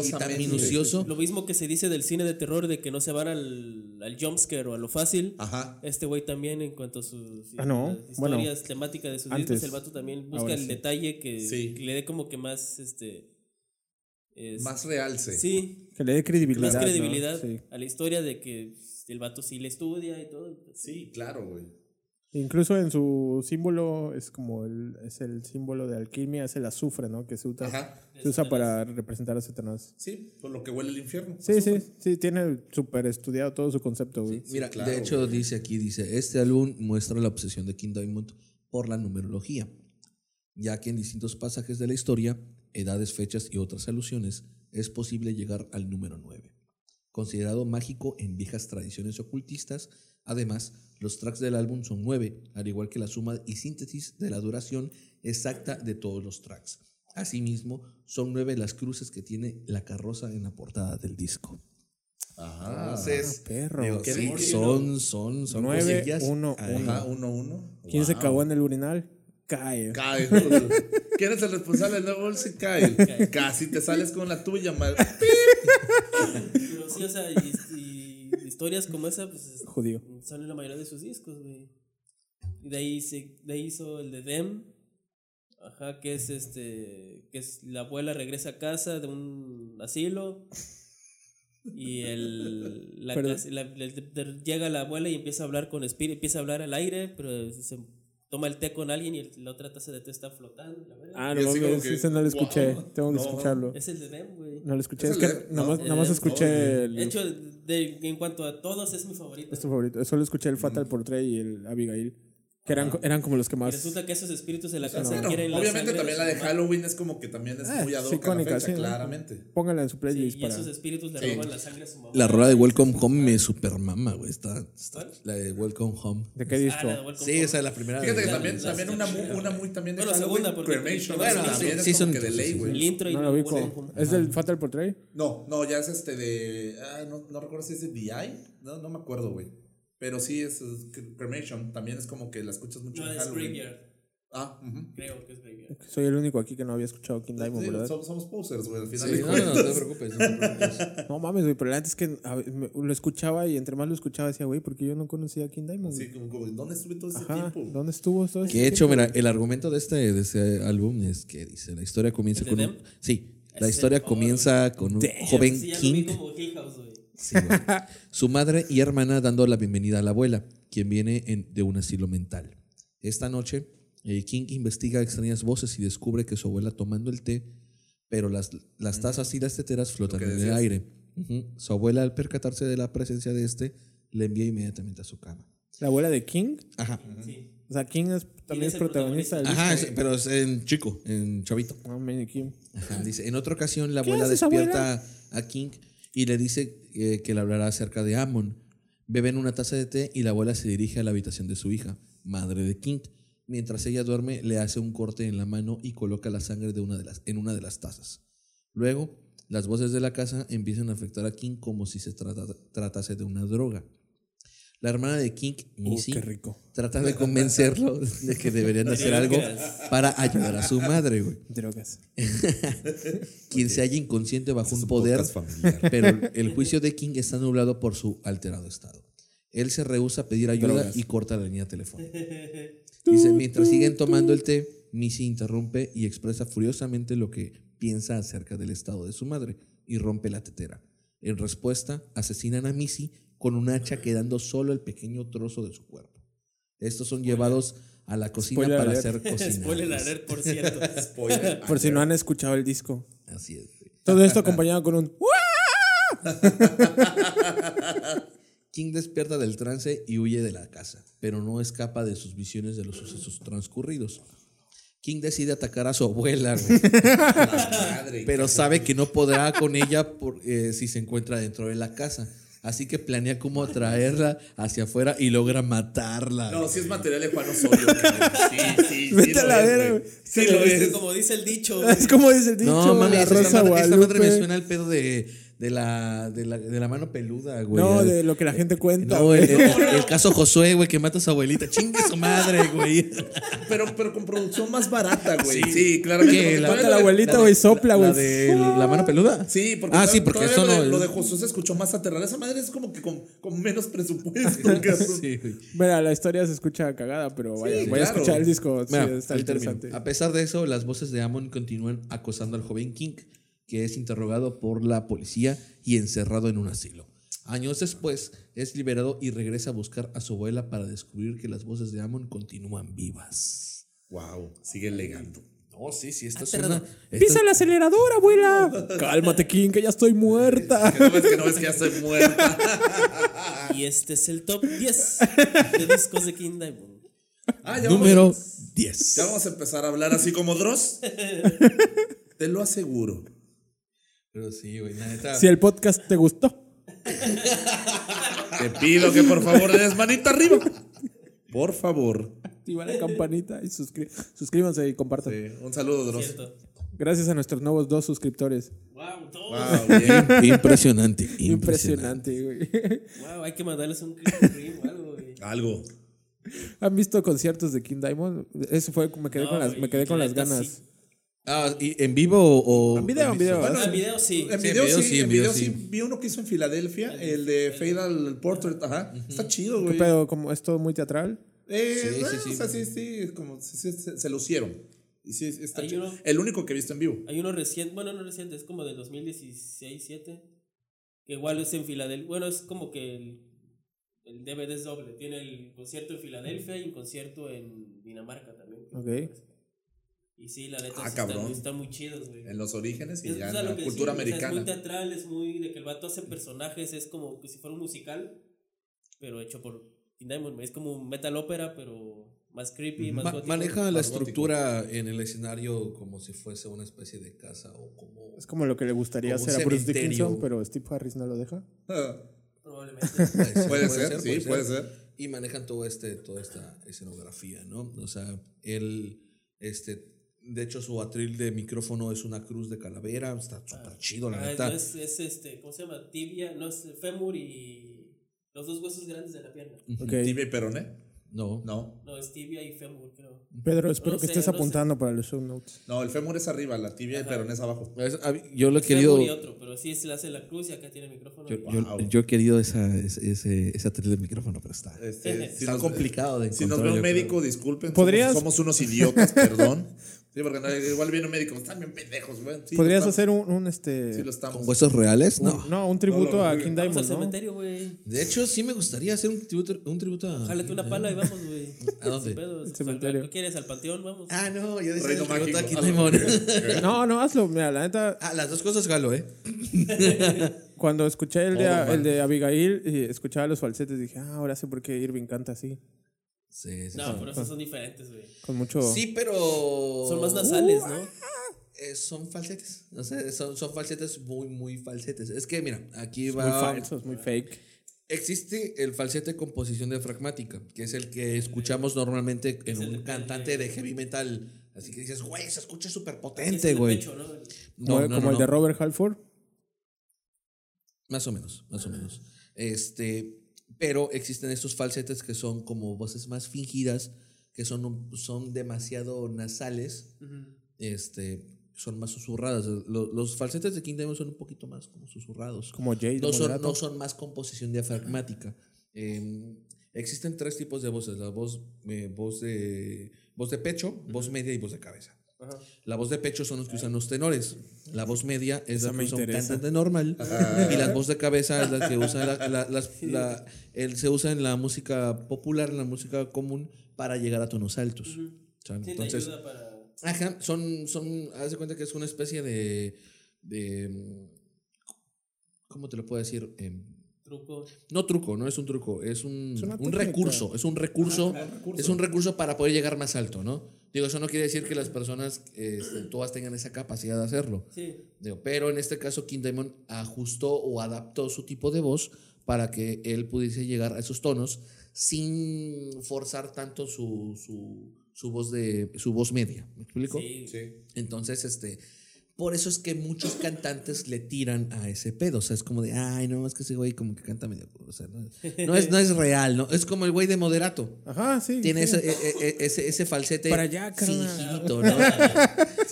y tan minucioso. Lo mismo que se dice del cine de terror, de que no se van al, al jumpscare o a lo fácil. Ajá. Este güey también, en cuanto a sus Ah, no. las Bueno, historias temáticas de sus discos, el vato también busca el sí. detalle que, Sí. que le dé como que más, este... es- Más realce. Sí, Que le dé credibilidad. más ¿no? credibilidad Sí. a la historia de que el vato sí le estudia y todo. Sí, claro, güey. Incluso en su símbolo es como el, es el símbolo de alquimia, es el azufre, ¿no? Que se usa, Ajá. se usa para representar a Satanás. Sí, por lo que huele el infierno. Sí, sí, sí, tiene súper estudiado todo su concepto, güey. Mira, claro, de hecho dice aquí, dice, este álbum muestra la obsesión de King Diamond por la numerología, ya que en distintos pasajes de la historia, edades, fechas y otras alusiones, es posible llegar al número 9. Considerado mágico en viejas tradiciones ocultistas, además, los tracks del álbum son nueve, al igual que la suma y síntesis de la duración exacta de todos los tracks. Asimismo, son nueve las cruces que tiene la carroza en la portada del disco. Ajá. Entonces, Ah, perro. digo, Qué sí, son, son, son 9, cosillas. 1, Ahí. 1. Ajá, uno, uno. ¿Quién se cagó en el urinal? Cae. Cae. ¿Quién es el responsable del nuevo bolso? Cae. Casi te sales con la tuya, mal. Pero sí, o sea, y historias como esa, pues es- Judío. son en la mayoría de sus discos, güey. Y de ahí, se, de ahí hizo el de Them. Ajá, que es este. Que es la abuela regresa a casa de un asilo. Y el. La, llega la abuela y empieza a hablar con espíritu, empieza a hablar al aire, pero se toma el té con alguien y la otra taza de té está flotando. la. Ah, no que, ese no lo escuché. wow. Tengo que No. escucharlo. Es el de Them, güey. No lo escuché. ¿Es Es el que de- nada más, no? nada más Eh, escuché De el. hecho, de- en cuanto a todos, es mi favorito. Es tu favorito. Solo escuché el Fatal Portrait y el Abigail. Que eran, eran como los que más. resulta que esos espíritus de la casa quieren la obviamente también la de. Halloween es como que también es Ah, muy ad icónica, sí, claramente. Póngala en su Sí, playlist y para. esos espíritus le Sí. roban la sangre a su mamá. La rola de Welcome Home me super mama, güey. Está, está- ¿Cuál? la de Welcome Home. ¿De qué Ah, disco? Welcome Sí, Home. esa es la primera. Fíjate que también, también una, mu- las- una muy también de Bueno, Halloween, segunda, porque- Cremation. bueno, también sí es como son- que de ley, sí, güey. El intro y No lo. ¿Es del Fatal Portrait? No, no, ya es este de. Ah, no, no recuerdo si es de DI. No, no me acuerdo, güey. Pero sí es, es Cremation. También es como que la escuchas mucho No, en es Halloween. Graveyard. Ah, ujú. Creo que es Graveyard. Soy el único aquí que no había escuchado King Diamond, Sí, ¿verdad? somos, somos posers, güey. Al final Sí, no, no, no te preocupes. No te preocupes. No mames, güey, pero neta es que a me- lo escuchaba y entre más lo escuchaba decía, güey, porque yo no conocía a King Diamond. Güey? como, como, ¿dónde estuve todo ese Ajá, tiempo? ¿dónde estuvo todo ese Que hecho, tiempo, mira, el argumento de este, de este álbum es que dice: la historia comienza ¿El de con un. Sí, la historia comienza con un joven Sí, King. Sí. Su madre y hermana dando la bienvenida a la abuela, quien viene en- de un asilo mental. Esta noche, eh, King investiga extrañas voces y descubre que su abuela tomando el té, pero las, las tazas y las teteras flotan en el aire. Ujú. Su abuela, al percatarse de la presencia de este, le envía inmediatamente a su cama. La abuela de King. Ajá. Sí. O sea, King es, también es protagonista del Ajá, es- pero es en chico, en chavito. No, Manny Kim. Ajá, dice, en otra ocasión la ¿Qué abuela despierta a King y le dice eh, que le hablará acerca de Amon. Beben una taza de té y la abuela se dirige a la habitación de su hija, madre de King. Mientras ella duerme, le hace un corte en la mano y coloca la sangre de una de las, en una de las tazas. Luego, las voces de la casa empiezan a afectar a King como si se trata- tratase de una droga. La hermana de King, Uh, Missy, qué rico. trata de convencerlo de que deberían hacer algo para ayudar a su madre, güey Drogas. quien se halla inconsciente bajo es un poder, pero el juicio de King está nublado por su alterado estado. Él se rehúsa a pedir ayuda Drogas. y corta la línea telefónica. Dice, mientras siguen tomando el té, Missy interrumpe y expresa furiosamente lo que piensa acerca del estado de su madre y rompe la tetera. En respuesta, asesinan a Missy con un hacha quedando solo el pequeño trozo de su cuerpo. Estos son llevados a la cocina Spoiler para alert. ser cocinados. Spoiler alert, por cierto. Spoiler. Por si no han escuchado el disco. Así es. Todo esto acompañado con un. King despierta del trance y huye de la casa, pero no escapa de sus visiones de los sucesos transcurridos. King decide atacar a su abuela, pero sabe que no podrá con ella por, eh, si se encuentra dentro de la casa. Así que planea cómo atraerla hacia afuera y logra matarla. No, güey. si es material de Juan Osorio. güey. Sí, sí, sí. Vete a la vera. Sí lo Es es. como dice el dicho, güey. Es como dice el dicho, No, mami, la Rosa madre, me Guadalupe. suena el pedo de, de, la, de, la, de la mano peluda, güey. No, de lo que la gente cuenta, No, el, el- el caso Josué, güey, que mata a su abuelita. Chingue su madre, güey. Pero, pero con producción más barata, güey. Sí, claramente. ¿Qué? porque La- todavía Mata a la de- abuelita, güey, sopla, güey. La de la mano peluda. Sí, porque, Ah, sí, porque eso lo, no. de, lo de Josué se escuchó más aterrador. Esa madre es como que con, con menos presupuesto. Sí, güey. Mira, la historia se escucha cagada, pero vaya, Sí, voy a claro. escuchar el disco. Sí, está ahí termino. interesante. A pesar de eso, las voces de Amon continúan acosando al joven King, que es interrogado por la policía y encerrado en un asilo. Años después, es liberado y regresa a buscar a su abuela para descubrir que las voces de Amon continúan vivas. Wow, sigue legando. No, sí, sí, esta Aterrador. suena. esta- ¡Pisa el acelerador, abuela! Cálmate, King, que ya estoy muerta. Que no ves que no ves que ya estoy muerta. Y este es el top 10 de discos de King Diamond. Ah, ya Número Vamos, 10. ya vamos a empezar a hablar así como Dross. Te lo aseguro. Pero sí, güey, la neta. Si el podcast te gustó, Te pido que por favor le des manita arriba. Por favor. activa la campanita y suscri- suscríbanse y compartan. Sí, un saludo, Dross. Cierto. Gracias a nuestros nuevos dos suscriptores. Wow, todo. Wow, bien. Impresionante, impresionante. Impresionante, güey. Wow, hay que mandarles un o algo, güey. Algo. ¿Han visto conciertos de King Diamond? Eso fue, me quedé No, con las, güey, me quedé con la las neta, ganas. sí. Ah, ¿y ¿En vivo o.? En video, en video. Bueno, en video sí. En Sí, video, en video sí, sí, en video sí. sí. Vi uno que hizo en Filadelfia, el de Fatal Portrait, ajá. Está chido, güey. Pero como es todo muy teatral. Eh, Sí, sí, sí. O sea, sí, sí, como sí, sí, se, se lucieron. Y sí, está Hay chido. uno- El único que he visto en vivo. Hay uno reciente, bueno, no reciente, es como del 2016-7. Que igual es en Filadelfia. Bueno, es como que el, el DVD es doble. Tiene el concierto en Filadelfia y un concierto en Dinamarca también. Ok. Y sí, la neta Ah, sí cabrón. están, están muy chidos, güey. En los orígenes y Es- ya o sea, en la cultura sí, o sea, es muy americana. teatral, es muy de que el vato hace personajes, es como que si fuera un musical, pero hecho por King Diamond. Es como un metal ópera, pero más creepy, más Ma- gótico. maneja la gótico. estructura en el escenario como si fuese una especie de casa o como. Es como lo que le gustaría hacer a Bruce. Dickinson, pero Steve Harris no lo deja. Probablemente. Puede ser, sí, puede ser. Y manejan todo este, toda esta escenografía, ¿no? O sea, él, este, de hecho, su atril de micrófono es una cruz de calavera, está súper chido, la Ah, neta. es, es este, ¿cómo se llama? Tibia, no es fémur y los dos huesos grandes de la pierna. Tibia y peroné. No. No. No, es tibia y fémur, creo. Pedro, espero No que sé, estés no sé. apuntando para los show notes. No, el fémur es arriba, la tibia y Ajá. peroné es abajo. Es- yo lo he querido. Fémur y otro, pero sí se le hace la cruz y acá tiene el micrófono. Yo, y- yo- Wow. yo he querido esa, ese, ese, ese atril de micrófono, pero está. Este, si está nos- complicado de Si nos ve un creo. médico, disculpen. ¿Podrías- Somos, somos unos idiotas, perdón. Sí, porque no, igual viene un médico, están bien pendejos, güey. Sí, ¿Podrías hacer un, un, este Sí, lo estamos. ¿Con huesos reales? No. un- no, un tributo No, lo- a King al Diamond, ¿no? cementerio, güey. De hecho, sí me gustaría hacer un tributo, un tributo a. Jálate una pala y vamos, güey. ¿A dónde? El cementerio. ¿Qué quieres? ¿Al panteón? Vamos. Ah, no, yo decía tributo a mágico. King Diamond. No, no, hazlo. Mira, la neta, Ah, las dos cosas jalo, ¿eh? cuando escuché el de, mal. el de Abigail y escuchaba los falsetes, dije, ah, ahora sé por qué Irving canta así. Sí, sí. No, pero esos son diferentes, güey. Con mucho. Sí, pero. Son más nasales, ¿no? Eh, son falsetes. O sea, son, son falsetes muy, muy falsetes. Es que, mira, aquí muy va. falsos, muy fake. Existe el falsete composición diafragmática, que es el que escuchamos normalmente en un cantante de heavy metal. Así que dices, güey, se escucha súper potente, güey. ¿no? Como, No, no, como no, el de no. Robert Halford. Más o menos, más o menos. Este, pero existen estos falsetes que son como voces más fingidas, que son, son demasiado nasales, este, son más susurradas. Lo- Los, falsetes de King Diamond son un poquito más como susurrados. Como Jay de no son, no son más composición diafragmática. Eh, existen tres tipos de voces: la voz, eh, voz, de, voz de pecho, voz media y voz de cabeza. La voz de pecho son los que usan los tenores. La voz media es Esa la que usa un cantante normal. Y la voz de cabeza es la que usa la, la- las- la- el- se usa en la música popular, en la música común, para llegar a tonos altos. ¿saben? Sí, Entonces, te ayuda para. Ajá, son, son, haz de cuenta que es una especie de, de mm, ¿cómo te lo puedo decir? Em, Truco. no truco, no es un truco, es un, Es un recurso, es un recurso, Ah, un recurso. es un recurso para poder llegar más alto, ¿no? Digo, eso no quiere decir que las personas este, todas tengan esa capacidad de hacerlo. Sí. Digo, pero en este caso King Diamond ajustó o adaptó su tipo de voz para que él pudiese llegar a esos tonos sin forzar tanto su, su, su voz de su voz media. ¿Me explico? Sí. Sí. Entonces, este, por eso es que muchos cantantes le tiran a ese pedo. O sea, es como de, ay, no, es que ese güey como que canta medio. O sea, no, no es, no es real, ¿no? Es como el güey de Moderato. Ajá, sí. Tiene sí. ese, e- e- ese, ese falsete Para allá, ¿no?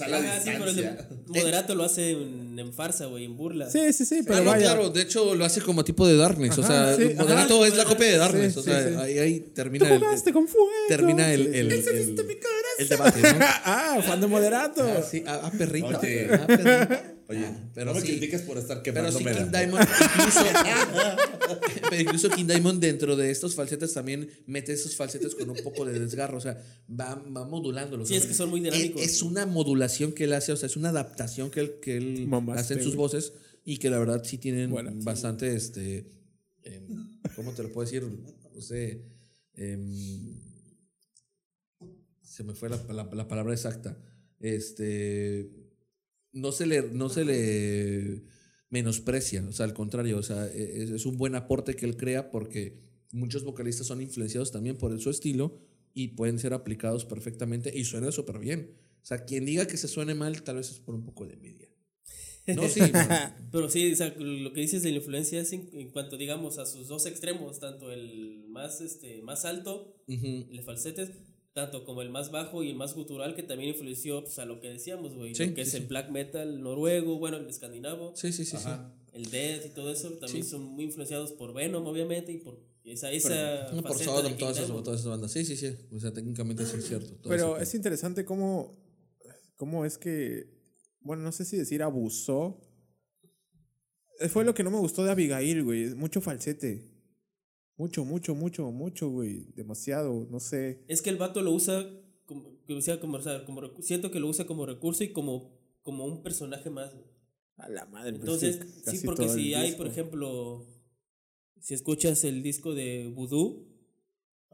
A sí, pero el de. Moderato lo hace en, en farsa, güey, en burla. Sí, sí, sí, pero Ah, no, vaya. claro, de hecho lo hace como tipo de Darkness. o sea, sí, Moderato ajá. es la copia de Darkness. Sí, o sea, sí. ahí, ahí Tú termina el, jugaste con fuego. termina el, el, el, el debate, ¿no? ah, fan de moderato. Ah, sí, ah, ah, perrito. Oye. Oye, Ah, pero no me sí. critiques por estar Pero quemándome sí, King Diamond, incluso, pero incluso King Diamond dentro de estos falsetes también mete esos falsetes con un poco de desgarro, o sea, va, va modulándolos. Sí, es que son muy dinámicos. Es, es una modulación que él hace, o sea, es una adaptación que él, que él hace en sus voces y que la verdad sí tienen sí. bastante, este, em, ¿cómo te lo puedo decir? No sé, em, se me fue la, la- la palabra exacta. Este, no se le, no se le menosprecia, o sea, al contrario, o sea, e- es, es un buen aporte que él crea porque muchos vocalistas son influenciados también por su estilo y pueden ser aplicados perfectamente y suena súper bien. O sea, quien diga que se suene mal, tal vez es por un poco de envidia. No, sí. Pero sí, o sea, lo que dices de la influencia es en, en cuanto, digamos, a sus dos extremos, tanto el más, este, más alto, el falsetes, tanto como el más bajo y el más gutural, que también influenció pues, a lo que decíamos, güey, Sí, lo que sí, es sí. el black metal noruego, bueno, el escandinavo, Sí, sí, sí, el death y todo eso, también Sí. son muy influenciados por Venom, obviamente, y por esa, esa No, por Sodom, todas esas, todas esas bandas. Sí, sí, sí. O sea, técnicamente sí es cierto. todo Pero es interesante cómo, cómo es que, bueno, no sé si decir abusó. Eh, Fue lo que no me gustó de Abigail, güey. Mucho falsete. Mucho, mucho, mucho, mucho, güey. Demasiado, no sé. Es que el vato lo usa como, que decía, como, o sea, como recu- siento que lo usa como recurso y como, como un personaje más. güey. A la madre. Entonces, que sí, casi porque si hay, por ejemplo, si escuchas el disco de Voodoo,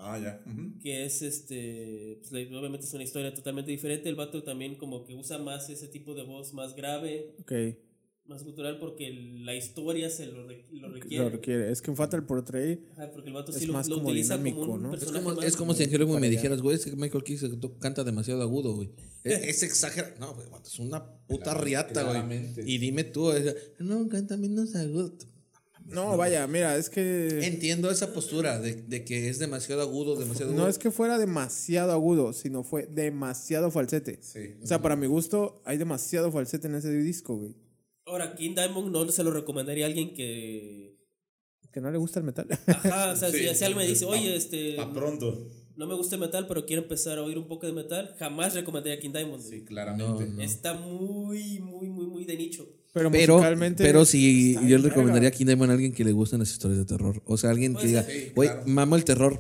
Ah, ya. que es este, pues, obviamente es una historia totalmente diferente, el vato también como que usa más ese tipo de voz más grave, Ok, más gutural, porque la historia se lo, re- lo requiere. lo requiere. Es que en Fatal Portrait Ajá, porque el vato Es sí lo, más lo como utiliza dinámico, como un ¿no? Es como, más. es como si en me dijeras, güey, es que Michael Kiske canta demasiado agudo, güey. Es, es exagerado. No, güey, es una puta Claro, riata, güey. Y dime tú, es- no, canta menos agudo. No, vaya, mira, es que. Entiendo esa postura de, de que es demasiado agudo, demasiado agudo. No es que fuera demasiado agudo, sino fue demasiado falsete. Sí. O sea, para mi gusto, hay demasiado falsete en ese disco, güey. Ahora, King Diamond no se lo recomendaría a alguien que... Que no le gusta el metal. Ajá, o sea, Sí, si, si alguien me dice, oye, este... Pa' pronto. no me gusta el metal, pero quiero empezar a oír un poco de metal, jamás recomendaría King Diamond. Sí, güey. claramente. No, no. Está muy, muy, muy, muy de nicho. Pero, Pero, musicalmente. pero sí, está yo le recomendaría a. King Diamond a alguien que le gusten las historias de terror. O sea, alguien que Puede diga. Sí, güey, claro. mamo el terror.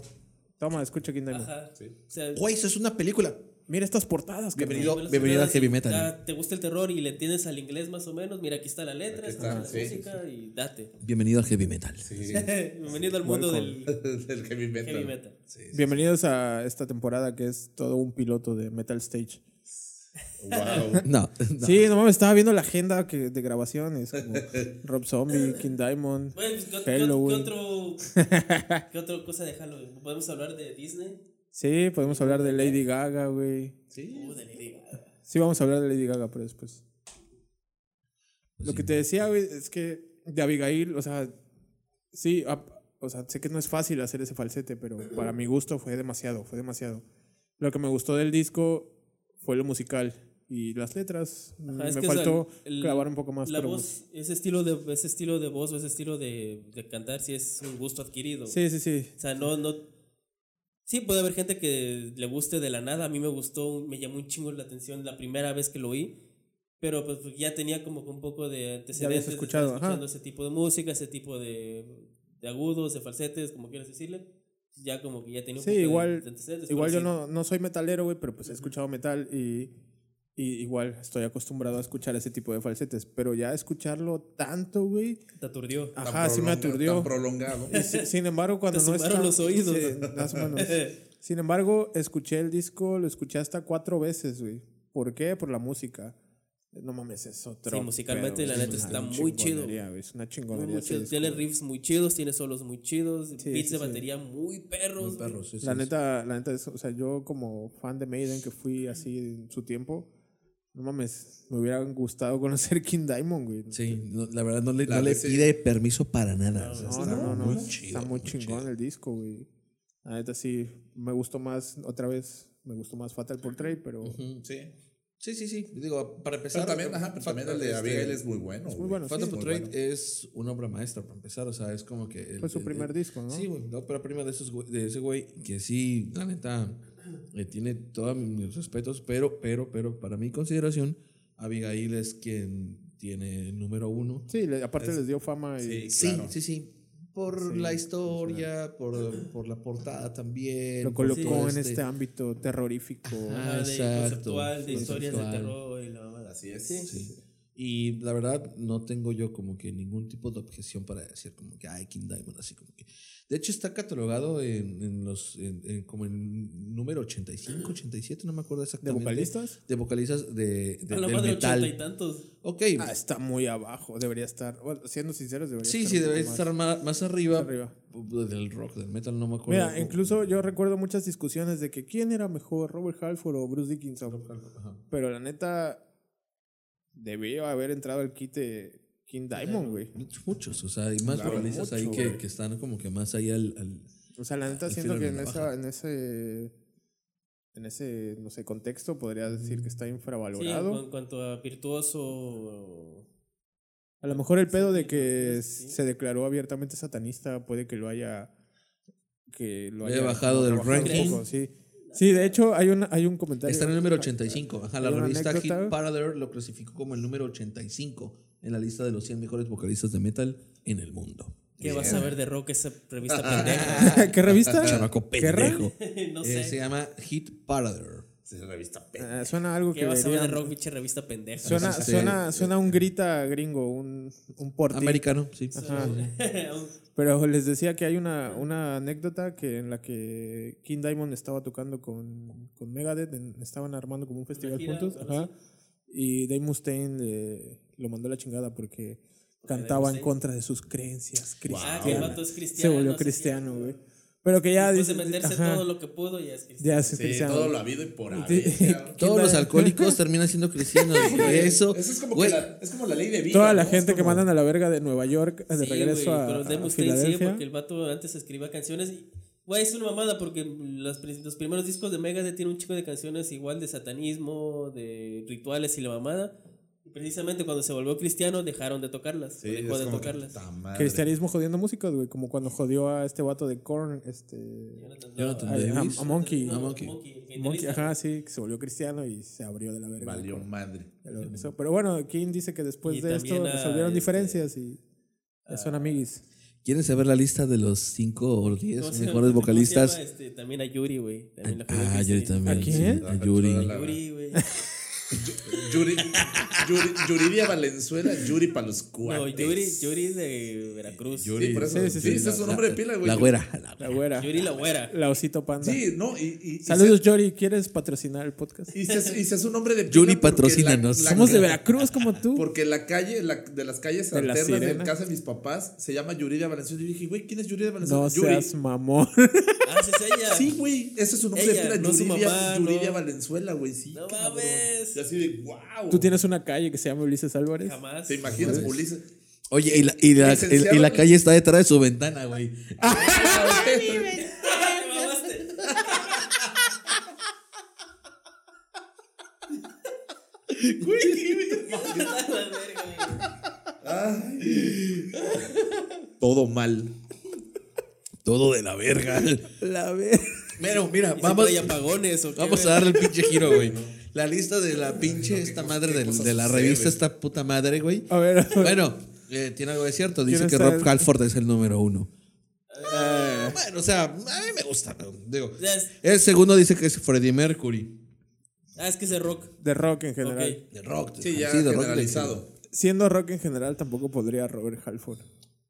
Toma, escucha King Diamond. Ajá. Sí. O sea, Güey, eso es una película. Mira estas portadas, que Bienvenido. me bienvenido a Heavy Metal. ya ¿Te gusta el terror y le entiendes al inglés más o menos? Mira, aquí está la letra, Aquí está, la sí, música y date. Bienvenido a Heavy Metal. Sí. Bienvenido al mundo del Del heavy metal. heavy metal. Bienvenidos a esta temporada que es todo un piloto de Metal Stage. Wow. No, no. Sí, no mames, estaba viendo la agenda que, de grabaciones. Como Rob Zombie, King Diamond. Bueno, pues, ¿qué, qué- Halloween. qué otro, ¿Qué otra cosa de Halloween? ¿Podemos hablar de Disney? Sí, podemos hablar de Lady Gaga, güey. Uh, de Lady Gaga. Sí, vamos a hablar de Lady Gaga, pero después. Lo que te decía, güey, es que de Abigail, o sea, sí, o sea, sé que no es fácil hacer ese falsete, pero para mi gusto fue demasiado, fue demasiado. Lo que me gustó del disco fue lo musical y las letras. Ajá, es me que, o sea, faltó el- clavar un poco más. La pero voz, ese estilo de ese estilo de voz o ese estilo de, de cantar sí es un gusto adquirido. Sí, sí, sí. O sea, no, no. Sí, puede haber gente que le guste de la nada. A mí me gustó, me llamó un chingo la atención la primera vez que lo oí. Pero pues ya tenía como que un poco de antecedentes. de escuchado, escuchando ajá. ese tipo de música, ese tipo de, de agudos, de falsetes, como quieras decirle. Ya como que ya tenía un Sí, poco igual, de antecedentes. igual yo sí. no, no soy metalero, güey, pero pues he escuchado metal y, y igual estoy acostumbrado a escuchar ese tipo de falsetes. Pero ya escucharlo tanto, güey. Te aturdió. Tan Ajá, sí me aturdió. Tan prolongado. Y si- sin embargo, cuando Te no está- los oídos. Sí, más o menos. Sin embargo, escuché el disco, lo escuché hasta cuatro veces, güey. ¿Por qué? Por la música. No mames, es otro. Sí, musicalmente, pedo, la neta, está muy chido. chingonería, güey, Es una Muy, chingonería. muy chido. disco, Tiene riffs muy chidos, tiene solos muy chidos, beats sí, de sí. batería muy perros. Güey. perros, sí, La sí, neta, la neta, es- o sea, yo como fan de Maiden que fui así en su tiempo, no mames, me hubiera gustado conocer King Diamond, güey. Sí, no, la verdad no le, La no le pide permiso para nada. o sea, No, está no, no, no, muy está chido, muy chingón chido. el disco, güey. La neta sí, me gustó más, otra vez, me gustó más Fatal Portrait, pero Ujú. Sí. Sí, sí, sí. Digo, para empezar. Pero también, ajá, pero también el de Abigail es muy bueno. muy güey. bueno, Phantom sí. muy Portrait bueno. es una obra maestra para empezar, o sea, es como que... el- fue su el- primer el- disco, ¿no? Sí, güey, la ópera prima de, esos, de ese güey, que sí, la neta, eh, tiene todos mis respetos, pero, pero, pero, para mi consideración, Abigail es quien tiene el número uno. Sí, le- aparte les dio fama y Sí, Sí, claro. sí, sí. Por Sí, la historia, por, por la portada también. lo colocó en este ámbito terrorífico. Ajá. Ah, de exacto, conceptual, de historias de terror y la. Así es. Sí. Y la verdad, no tengo yo como que ningún tipo de objeción para decir como que, ay, King Diamond, así como que. De hecho, está catalogado en, en los, en- en como en número 85, 87, no me acuerdo ¿De exactamente. vocalistas? De vocalistas de, de- A la del madre metal. ochenta y tantos. Ok. Ah, está muy abajo, debería estar. Bueno, siendo sinceros, debería sí, estar. sí, un poco debe más estar más, más arriba, arriba. del rock, del metal, no me acuerdo. Mira, incluso yo recuerdo muchas discusiones de que quién era mejor, Robert Halford o Bruce Dickinson. Ajá. Pero la neta, debió haber entrado el quite King Diamond, güey. Muchos, o sea, hay más Claro, ahí que, que están como que más ahí al. al- O sea, la neta, siento que de en, esa, en ese. En ese, no sé, contexto podría decir que está Sí, infravalorado. cu- en cuanto a virtuoso. A lo mejor el pedo de que Sí. se declaró abiertamente satanista puede que lo haya. Que lo Haya haya bajado del ranking. poco, sí. Sí, de hecho, hay, una, hay un comentario. Está en el número 85. Ajá, la revista Hit. Parader lo clasificó como el número 85 en la lista de los 100 mejores vocalistas de metal en el mundo. ¿Qué vas a ver de rock esa revista pendeja? ¿Qué revista? Chamaco ¿Qué ra- pendejo. no Eh, sé. se llama Hit Parader. Sí, revista P. Ah, suena algo ¿Qué que vas a ver rock, pinche revista pendeja? Suena, Este, suena, suena un grita gringo, un, un porti. Americano, sí. Ajá. Pero les decía que hay una, una anécdota que en la que King Diamond estaba tocando con, con Megadeth, en- estaban armando como un festival gira, juntos, ajá, y Dave Mustaine le- lo mandó a la chingada porque cantaba en contra de sus creencias Ah, cristianas. es cristiano. Se volvió sí, sí. cristiano, güey. Pero que ya Después de meterse ajá, todo lo que pudo, ya es cristiano. ya es Sí, cristiano. todo lo habido y por haber. Sí. Todos los alcohólicos terminan siendo cristianos. Eso, Eso es como, que la, es como la ley de vida. Toda la ¿no? gente Es que como- mandan a la verga de Nueva York de Sí, regreso güey, a, pero a Dave Mustaine sí, Filadelfia. porque el vato antes escribía canciones. Güey, es una mamada porque los, los primeros discos de Megadeth tienen un chico de canciones igual de satanismo, de rituales y la mamada. Precisamente cuando se volvió cristiano dejaron de tocarlas. Sí, dejó es de tocarlas. madre. Cristianismo jodiendo músicos, güey, como cuando jodió a este vato de Korn, este... Jonathan a, a- Davis. a Monkey. A Monkey. Monkey, Monkey, ajá, sí, que se volvió cristiano y se abrió de la verga. Valió madre. Lo regresó. Pero bueno, King dice que después Y de esto a, resolvieron este, diferencias y ya son amiguis. ¿Quieren saber la lista de los 5 o 10 ¿Cómo se- mejores vocalistas? llama? Este, también a Yuri, güey. Ah, Yuri también. ¿A quién? sí, a Yuri. La- Yuri, güey. Yuri, Yuri, Yuridia Valenzuela, Yuri para los No, cuates. Yuri, Yuri de Veracruz. Sí, por eso. Sí, Sí, sí, sí. ese es su nombre de pila, güey. La güera. la La güera. Yuri la güera. La osito panda. Sí, no, y. y- y Saludos, Yori. ¿Quieres patrocinar el podcast? Y se, y se hace un nombre de pila. Yuri, patrocínanos. la- la- Somos de Veracruz como tú. Porque la calle, la, de las calles De la alternas de casa de mis papás, se llama Yuridia Valenzuela. Y yo dije, güey, ¿quién es Yuridia Valenzuela? No Yuri. seas mamón. Ah, es ella. Sí, güey, ese es su nombre Ella, de pila. no su Yuridia, mamá, Yuridia no. Valenzuela, güey. Sí, No mames. Así de, wow. Tú tienes una calle que se llama Ulises Álvarez. Jamás. ¿Te imaginas, Ulises? Oye, y la, y, la, Licenciado. y la calle está detrás de su ventana, güey. Verga, güey. Todo mal. Todo de la verga. La ver. Pero, mira, ¿Y vamos, apagones vamos a darle el pinche giro, güey. La lista de la pinche esta madre de, la revista, esta puta madre, güey. A ver. Bueno, eh, tiene algo de cierto. Dice ¿Quién que Rob el- Halford es el número uno. Eh, Bueno, o sea, a mí me gusta. Digo, el segundo dice que es Freddie Mercury. Ah, es que es de rock. de rock en general. Ok. De rock. Sí, ya de rock, generalizado. Siendo rock en general, tampoco podría Robert Halford.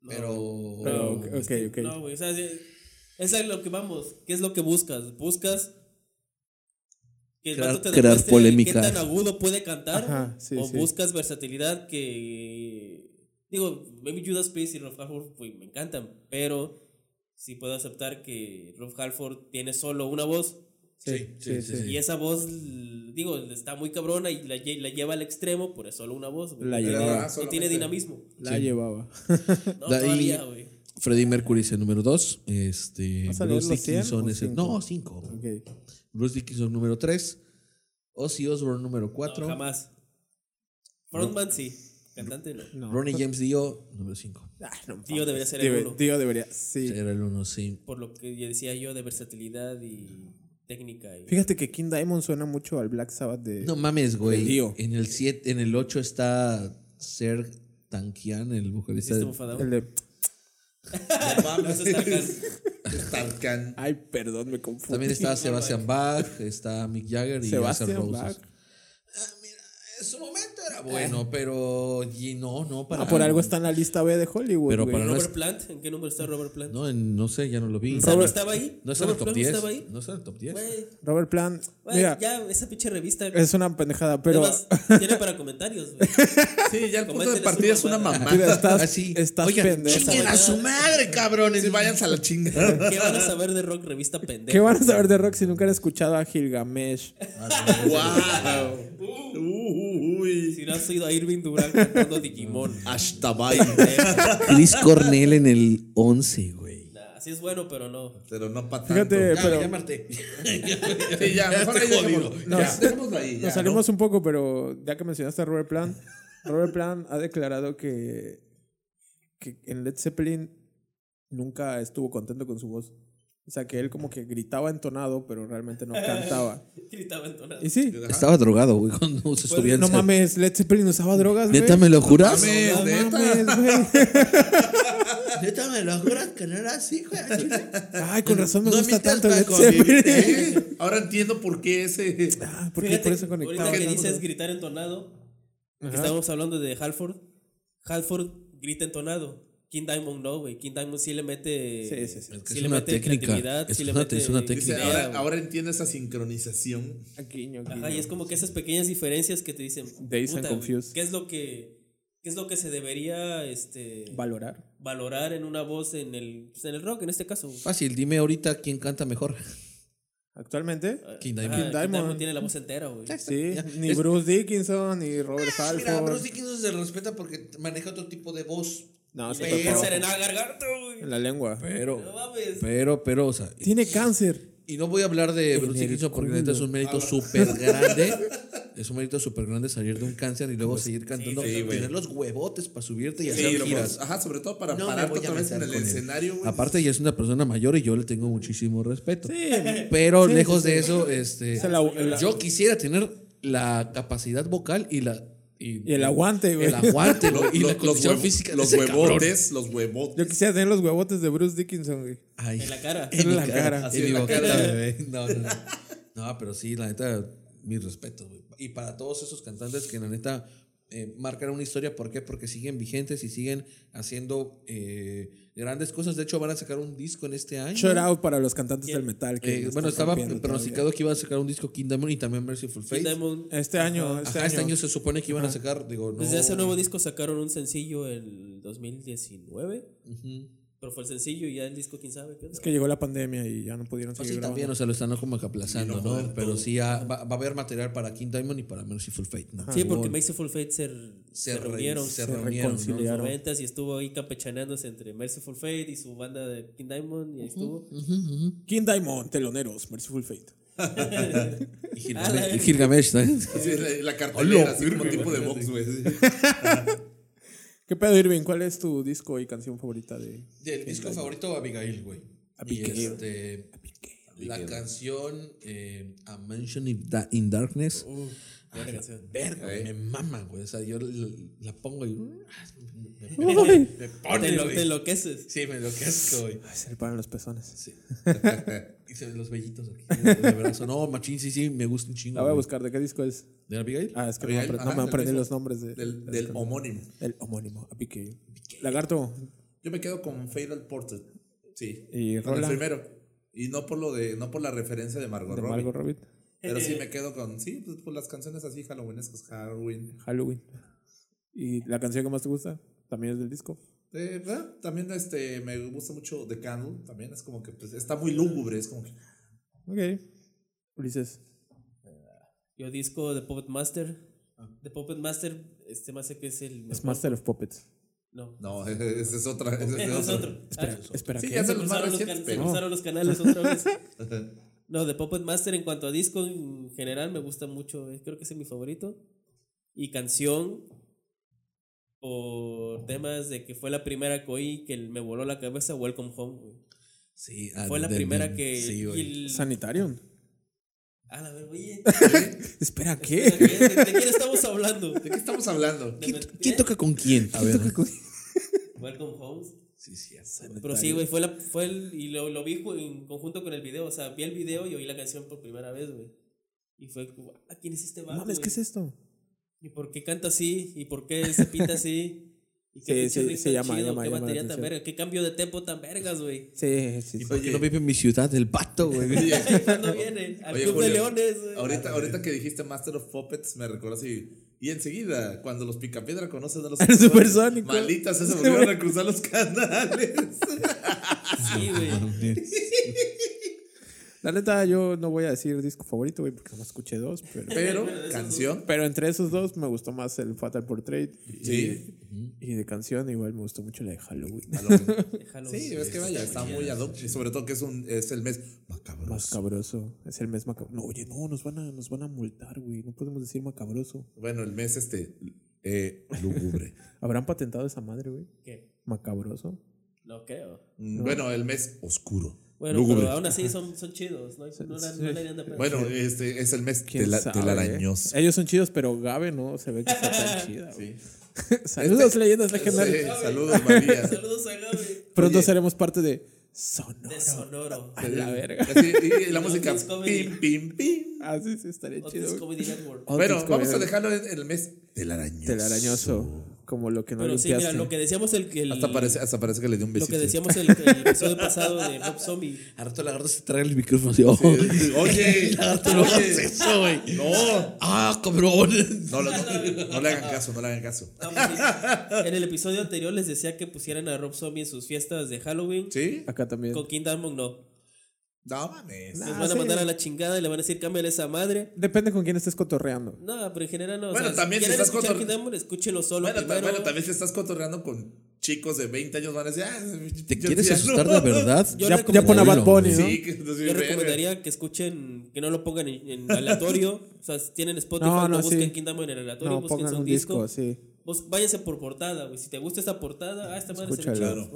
Pero. Pero, ok, ok. No, güey. O sea, es a lo que vamos. ¿Qué es lo que buscas? Buscas que el Crear- vato te crear polémica. qué tan agudo puede cantar Ajá, sí, o sí. buscas versatilidad que digo maybe Judas Priest y Rolf Halford pues, me encantan pero sí puedo aceptar que Rolf Halford tiene solo una voz Sí, sí, sí. y esa voz digo está muy cabrona y la, la lleva al extremo por solo una voz. La llevaba. no tiene dinamismo La llevaba. no ahí- todavía güey Freddie Mercury es el número 2. Este, ¿Vas a leer Bruce los 100 Dickinson es el. cinco? No, 5. Ok. Bruce Dickinson número 3. Ozzy Osbourne número no, 4. jamás frontman sí cantante no No. Ronnie James Dio número 5. Ah, no Tío debería ser el Debe- uno. Tío debería, sí. Era el 1, sí. por lo que ya decía yo de versatilidad y técnica y Fíjate que King Diamond suena mucho al Black Sabbath de. No mames, güey. Dio. En el 7, en el 8 está Ser Tankian, el vocalista. El de. Eso está acá. Tarkan. Ay, perdón, me confundí. También está Sebastian Bach, está Mick Jagger y Sebastian Axl Bach. Ah, en su momento era bueno, pero y no, no para Ah, por algo está en la lista B de Hollywood. Pero güey. para no Robert es- Plant, ¿en qué número está Robert Plant? No, en- no sé, ya no lo vi. O sea, ¿No Robert- estaba ahí? No está en el ¿Robert top Plant 10. estaba ahí? No está en el top 10. Güey, Robert Plant. güey, Mira, ya, esa pinche revista. es una pendejada, pero. Además, tiene para comentarios, güey. Sí, ya el punto de partida su es una mamada. Mira, estás, Así. estás Oigan, pendejo. chinguen a su madre, cabrones. Sí, váyanse a la chingada. ¿Qué van a saber de rock revista pendeja? ¿Qué van a saber de rock si nunca han escuchado a Gilgamesh? ¡Wow! Uy. Si no has oído a Irving Durán cantando Digimon. Ashtabai. Chris Cornell en el 11, güey. Nah, así es bueno, pero no. Pero no para tanto. Fíjate, Ya, pero ya Marté. Sí, ya, mejor estoy ahí jodido. dejémoslo. No, Ya, dejémoslo ahí. ya, nos salimos un poco, pero ya que mencionaste a Robert Plant, Robert Plant ha declarado que, que en Led Zeppelin nunca estuvo contento con su voz. O sea, que él como que gritaba entonado, pero realmente no cantaba. Gritaba entonado. Y sí, Estaba drogado, güey, cuando se subía en no set. mames, Led Zeppelin usaba drogas, güey. ¿Neta me lo juras? Mames, No neta. mames, güey. ¿Neta me lo juras que no era así, güey? Ay, con razón me No gusta tanto Led. Zeppelin. ¿Eh? Ahora entiendo por qué ese. Ah, ¿por qué Fíjate, por eso conectaba? ahorita que dices gritar entonado, que estábamos hablando de Halford. Halford grita entonado. King Diamond no, güey. King Diamond sí le mete. Sí, sí, sí. Es que sí es le una mete técnica. creatividad, Es sí que le una- mete es una técnica. ahora, ahora entiendo esa sincronización. Guiño, Ajá, guiño. y es como que esas pequeñas diferencias que te dicen. And puta, confused. ¿Qué es lo que, qué es lo que se debería este, Valorar. valorar en una voz en el, pues, en el rock, en este caso? Fácil, dime ahorita quién canta mejor. Actualmente, King Ajá, Diamond. King Diamond. Diamond tiene la voz entera, güey. sí. Ya. Ni Es- Bruce Dickinson, ni Robert Mira, Halford. Bruce Dickinson se respeta porque maneja otro tipo de voz. No, se ser en la garganta, güey. en la lengua. Pero, No mames. pero, pero, o sea. Tiene cáncer. Y no voy a hablar de En Bruce Dickinson porque neta es un mérito súper grande. Es un mérito súper grande salir de un cáncer y luego seguir cantando. sí, tener los huevotes para subirte y Sí, hacer lo- giras. ajá, sobre todo para No me pararte otra vez en el escenario, güey. Aparte, ya es una persona mayor y yo le tengo muchísimo respeto. Sí. Pero Sí, lejos sí, de sí. eso, este, Es la- la- yo quisiera tener la capacidad vocal y la Y el aguante, güey. el aguante Lo- y la los, condición huevo- física los ese cabrón. huevotes, los huevotes. Yo quisiera tener los huevotes de Bruce Dickinson, güey. Ay. En la cara. En la cara. Así en en mi la cara. No, no, no. No, pero sí, la neta, mis respetos, güey. Y para todos esos cantantes que la neta eh, marcan una historia, ¿por qué? Porque siguen vigentes y siguen haciendo eh, grandes cosas. De hecho, van a sacar un disco en este año. Shout out para los cantantes del metal. Que Eh, bueno, estaba pronosticado que iba a sacar un disco King Diamond y también Merciful Fate. Este año, este Ajá, este año. año se supone que iban a sacar, digo, no. Desde ese nuevo disco sacaron un sencillo en 2019. Ujú. Pero fue el sencillo y ya el disco, quién sabe. ¿qué? Es que llegó la pandemia y ya no pudieron Pues seguir sí, también, o sea, lo están como que aplazando, ¿no? Pero sí, ah, va, va a haber material para King Diamond y para Merciful Fate, ¿no? Sí, porque. Merciful Fate se, se, re- reunieron. se se reunieron, reconciliaron. en los 90 y estuvo ahí campechaneándose entre Merciful Fate y su banda de King Diamond y ahí estuvo. King Diamond, teloneros, Merciful Fate. Y Gilgamesh, y Gilgamesh, ¿no? Así, la, la cartelera, así como tipo de box, güey. ¿Qué pedo, Irving? ¿Cuál es tu disco y canción favorita de Del disco favorito, Abigail, güey. Abigail. Y este, la canción eh, A Mansion in, Da- in Darkness. Verga, güey, me mama, güey. O sea, yo la, pongo y. Me, Uy. me Te, pone, lo, güey. te enloqueces. Sí, me enloquezco, güey. Ay, se le paran los pezones. Sí. y se ven los vellitos aquí. De brazo. No, machín, sí, sí, me gusta un chingo. La voy a buscar. ¿De qué disco es? ¿De Abigail? Ah, es que no me, Abigail, no ajá, me del aprendí los nombres de, Del, de del homónimo. el homónimo. Abigail. Lagarto. Yo me quedo con Fatal Portrait. Sí. Y con el Rola. primero. Y no por lo de, no por la referencia de Margot De Robbie. Margot Robbie. Pero sí me quedo con, sí, pues, pues, las canciones así halloweenescas, Halloween. Halloween. ¿Y la canción que más te gusta? También es del disco. Eh, ¿verdad? También este, me gusta mucho The Candle, también es como que pues, está muy lúgubre, es como que... Ok. Ulises. Yo disco de Puppet Master. De Puppet Master, este más sé que es el. Es mejor. Master of Puppets. No. No, esa es otra. esa es Es otro. Espera, Ah, espera, Sí, ¿qué? ya se los más can- se cruzaron los canales otra vez. No, de Puppet Master en cuanto a disco en general me gusta mucho. eh, Creo que es mi favorito. Y canción por temas de que fue la primera que oí que me voló la cabeza, Welcome Home. güey. Sí, ah, Fue la del- primera que... Sí, el- Sanitarium. A la ver, oye. Espera, ¿De, ¿qué? de quién estamos hablando? ¿De qué estamos hablando? ¿Quién, quién toca con quién? A ver. Welcome Home. Sí, sí, Pero sí, güey, fue, la, fue el, y lo, lo vi en conjunto con el video, o sea, vi el video y oí la canción por primera vez, güey. Y fue, como, ah, ¿quién es este No vato, mames? ¿qué es esto? ¿Y por qué canta así? ¿Y por qué se pinta así? ¿Y qué Sí, sí, se llama- chido? llama- ¿Qué llama batería tan verga? ¿Qué cambio de tempo tan vergas, güey? Sí, sí. sí. ¿Por qué Oye. no vive en mi ciudad el pato, güey? ¿Cuándo viene? Al Oye, Club de Leones, güey. Ahorita, ahorita que dijiste Master of Puppets, me recuerdo así. Y enseguida, cuando los Picapiedra conocen a los Al supersónico. Malditas, se volvieron a cruzar los canales. Sí, güey. La neta, yo no voy a decir disco favorito, güey, porque nomás escuché dos. Pero, Pero, canción. pero entre esos dos me gustó más el Fatal Portrait. Y, Sí. y de canción igual me gustó mucho la de Halloween. Déjalo. Sí, es que vaya, está muy ad hoc. Y sobre todo que es, un, es el mes macabroso. Más cabroso. Es el mes macabroso. No, oye, no, nos van a, nos van a multar, güey. No podemos decir macabroso. Bueno, el mes este, eh, lúgubre. ¿Habrán patentado esa madre, güey? ¿Qué? Macabroso. No creo. Mm, Bueno, el mes oscuro. Bueno, lúgubre. pero aún así son, son chidos. No, no, la- no le harían de pedo. Bueno, este es el mes ¿Quién tela- sabe, telarañoso. eh? Ellos son chidos, pero Gabe no se ve que está tan chida. Sí. Saludos, leyendas Sí, legendarias. saludos, María. Saludos a Gaby. Pronto Oye. seremos parte de Sonoro. De Sonoro. A la verga. Así, y la música. Pim, pim, pim. Ah, sí, sí, estaría chido. güey. Comedy Network. Bueno, Otis vamos a dejarlo en el mes telarañoso. Telarañoso. Como lo que no Pero sí, limpiaste. mira, lo que decíamos el, el Hasta parece, hasta parece que le dio un lo besito. que decíamos el, el episodio pasado de Rob Zombie. A rato lagarto se trae el micrófono así. Oh, Oye, lagarto, no hagas eso, güey. No, Ah, cabrón. no, lo- no, no le hagan caso, no le hagan caso. Sí. En el episodio anterior les decía que pusieran a Rob Zombie en sus fiestas de Halloween. ¿Sí? Acá también. Con King Diamond no. No mames. Les Ah, van a sí. mandar a la chingada y le van a decir cámbiale esa madre. Depende con quién estés cotorreando. No, pero en general no. o Bueno, sea, también si quieren estás escuchar cotor- King Diamond, escúchelo solo Bueno, primero. bueno, también si estás cotorreando con chicos de 20 años van a decir, ah, ¿Te quieres asustar de verdad? Yo Ya, ya pon a Bad Bunny, ¿no? Sí, que no soy Yo recomendaría que escuchen, que no lo pongan en, en aleatorio. o sea, si tienen Spotify, No, no, no, busquen sí. King Diamond en aleatorio, No, busquen pongan un un disco. disco, sí. Vos váyanse por portada, güey. Si te gusta esta portada, ah, esta madre se ve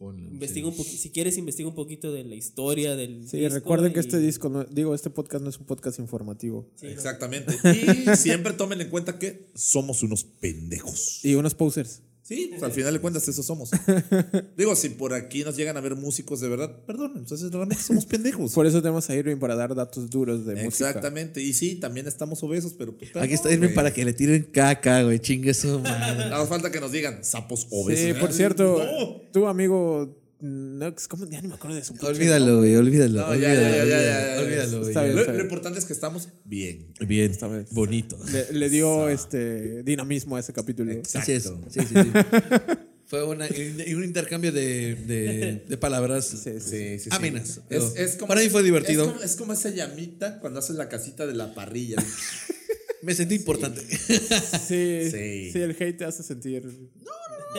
Investiga un poquito, si quieres investiga un poquito de la historia del Sí, disco recuerden que y- este disco, no, digo, este podcast no es un podcast informativo. Sí, ¿no? Exactamente. Y siempre tomen en cuenta que somos unos pendejos. Y unos posers. Sí, pues, al final de cuentas eso somos. Digo, si por aquí nos llegan a ver músicos de verdad, perdón, entonces realmente somos pendejos. Por eso tenemos a Irving para dar datos duros de música. Exactamente. Y sí, también estamos obesos, pero. pues, Aquí está Irving güey. para que le tiren caca, güey. Chingue su madre. Nada más falta que nos digan sapos obesos. Sí, por cierto, no. tu amigo. No, ¿cómo? Ya ni me acuerdo de su Olvídalo, güey. Olvídalo. No, olvídalo, ya, ya, ya, olvídalo, ya, olvídalo, güey. Está bien. Lo, lo importante es que estamos bien. Bien, Esta vez. bonito. Le, le dio este dinamismo a ese capítulo. Así es. Exacto. Sí, sí, sí. Fue una- un intercambio de, de, de palabras Sí, sí. Sí, sí, sí. amenas. Es, es como, Para mí fue divertido. Es como, es como esa llamita cuando haces la casita de la parrilla. Me sentí importante. Sí, Sí. sí, el hate te hace sentir.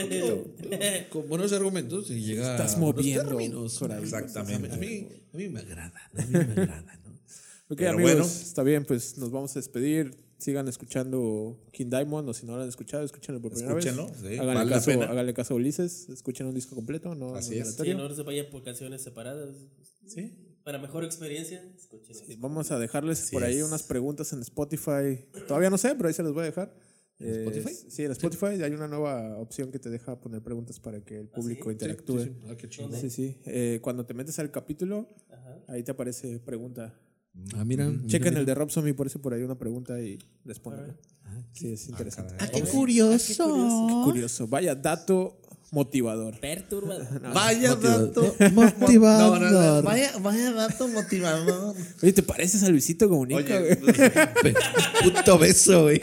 Con buenos argumentos y llega Estás a moviendo términos. por ahí. Exactamente. A mí, a mí me agrada. A mí me agrada, ¿no? Ok, Pero amigos, bueno. está bien, pues nos vamos a despedir. Sigan escuchando King Diamond, o si no lo han escuchado, escúchenlo por primera Escúchenlo, vez. sí, háganle, vale caso, háganle caso a Ulises, escuchen un disco completo, no Así no es. Sí, no se vayan por canciones separadas. Sí. Para mejor experiencia, escuchen. Sí, Vamos a dejarles Así por ahí es. unas preguntas en Spotify. Todavía no sé, pero ahí se los voy a dejar. Eh, Spotify? sí, en Spotify hay una nueva opción que te deja poner preguntas para que el público interactúe. Ah, qué chido. Sí, sí. Eh, cuando te metes al capítulo, Ajá. ahí te aparece pregunta. Ah, mira. Chequen el de Rob Zombie, por eso por ahí una pregunta y respondan. Sí, es interesante. Ah, qué curioso. Qué curioso. Vaya dato motivador. Perturbador. Vaya dato. Motivador. No, no, no, Vaya, vaya dato motivador. Oye, ¿te pareces a Luisito Comunica, Oye, güey? Puto beso, güey.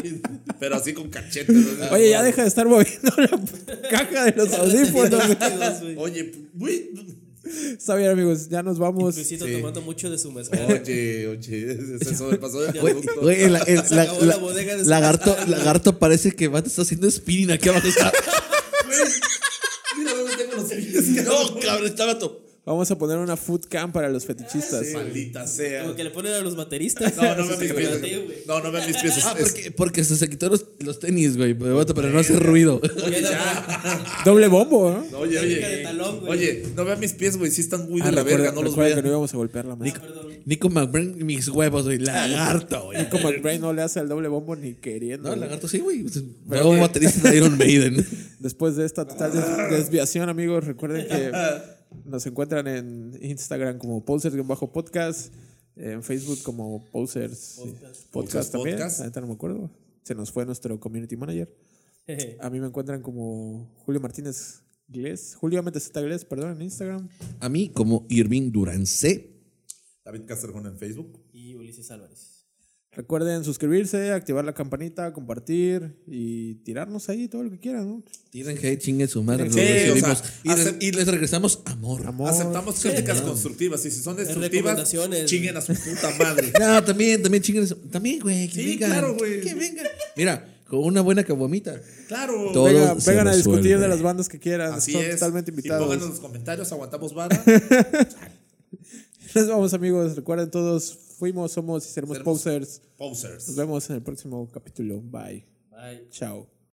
pero así con cachetes. ¿no? Oye, ya deja de estar moviendo la caja de los audífonos. Oye, güey. Está bien, amigos, ya nos vamos. Luisito Sí. tomando mucho de su mesa. Oye, oye, se sobrepasó Güey, producto. el- Se la- acabó la- la bodega de su lagarto, lagarto parece que va, te está haciendo spinning aquí abajo. Está- Mira dónde tengo los pies. no, cabrón, está vato. Vamos a poner una food cam para los fetichistas. Maldita sea. Como que le ponen a los bateristas. No, no vean mis Sí, pies. güey. No, no vean mis pies. Ah, porque, porque se, quitó los, los tenis, güey, pero no hace ruido. Oye, ya. Doble bombo, ¿no? Oye, oye. talón. Oye, no vean mis pies, güey. Sí están muy de Ah, la verga. No los vean. que no íbamos a golpear la mesa. Nico McBrain, mis huevos, güey, lagarto, güey. Como el Brain no le hace el doble bombo ni queriendo. No, güey. lagarto sí, güey. Pero un baterista de Iron Maiden. Después de esta total des- desviación, amigos, recuerden que nos encuentran en Instagram como Posers-podcast, en Facebook como Posers Podcast, Podcast también. Podcast. Neta no me acuerdo. Se nos fue nuestro community manager. A mí me encuentran como Julio Martínez Glés, Julio MTZ Glés, perdón, en Instagram. A mí, como Irving Durance. David Castrejón en Facebook. Y Ulises Álvarez. Recuerden suscribirse, activar la campanita, compartir y tirarnos ahí todo lo que quieran, ¿no? Tiren hate, chinguen su madre. Sí, o sea, y, les, y les regresamos amor. Amor. Aceptamos críticas constructivas. Y si son destructivas, chinguen a su puta madre. No, también, también chinguen su- También, güey, que Sí, vengan. claro, güey. Que vengan. Mira, con una buena caguamita. Claro. Todo Venga- vengan a discutir de las bandas que quieran. Así Son es. totalmente Y invitados. pónganos en los comentarios, aguantamos vara. Nos vamos, amigos. Recuerden todos, fuimos, somos y seremos Seremos posers. Posers. Nos vemos en el próximo capítulo. Bye. Bye. Chao.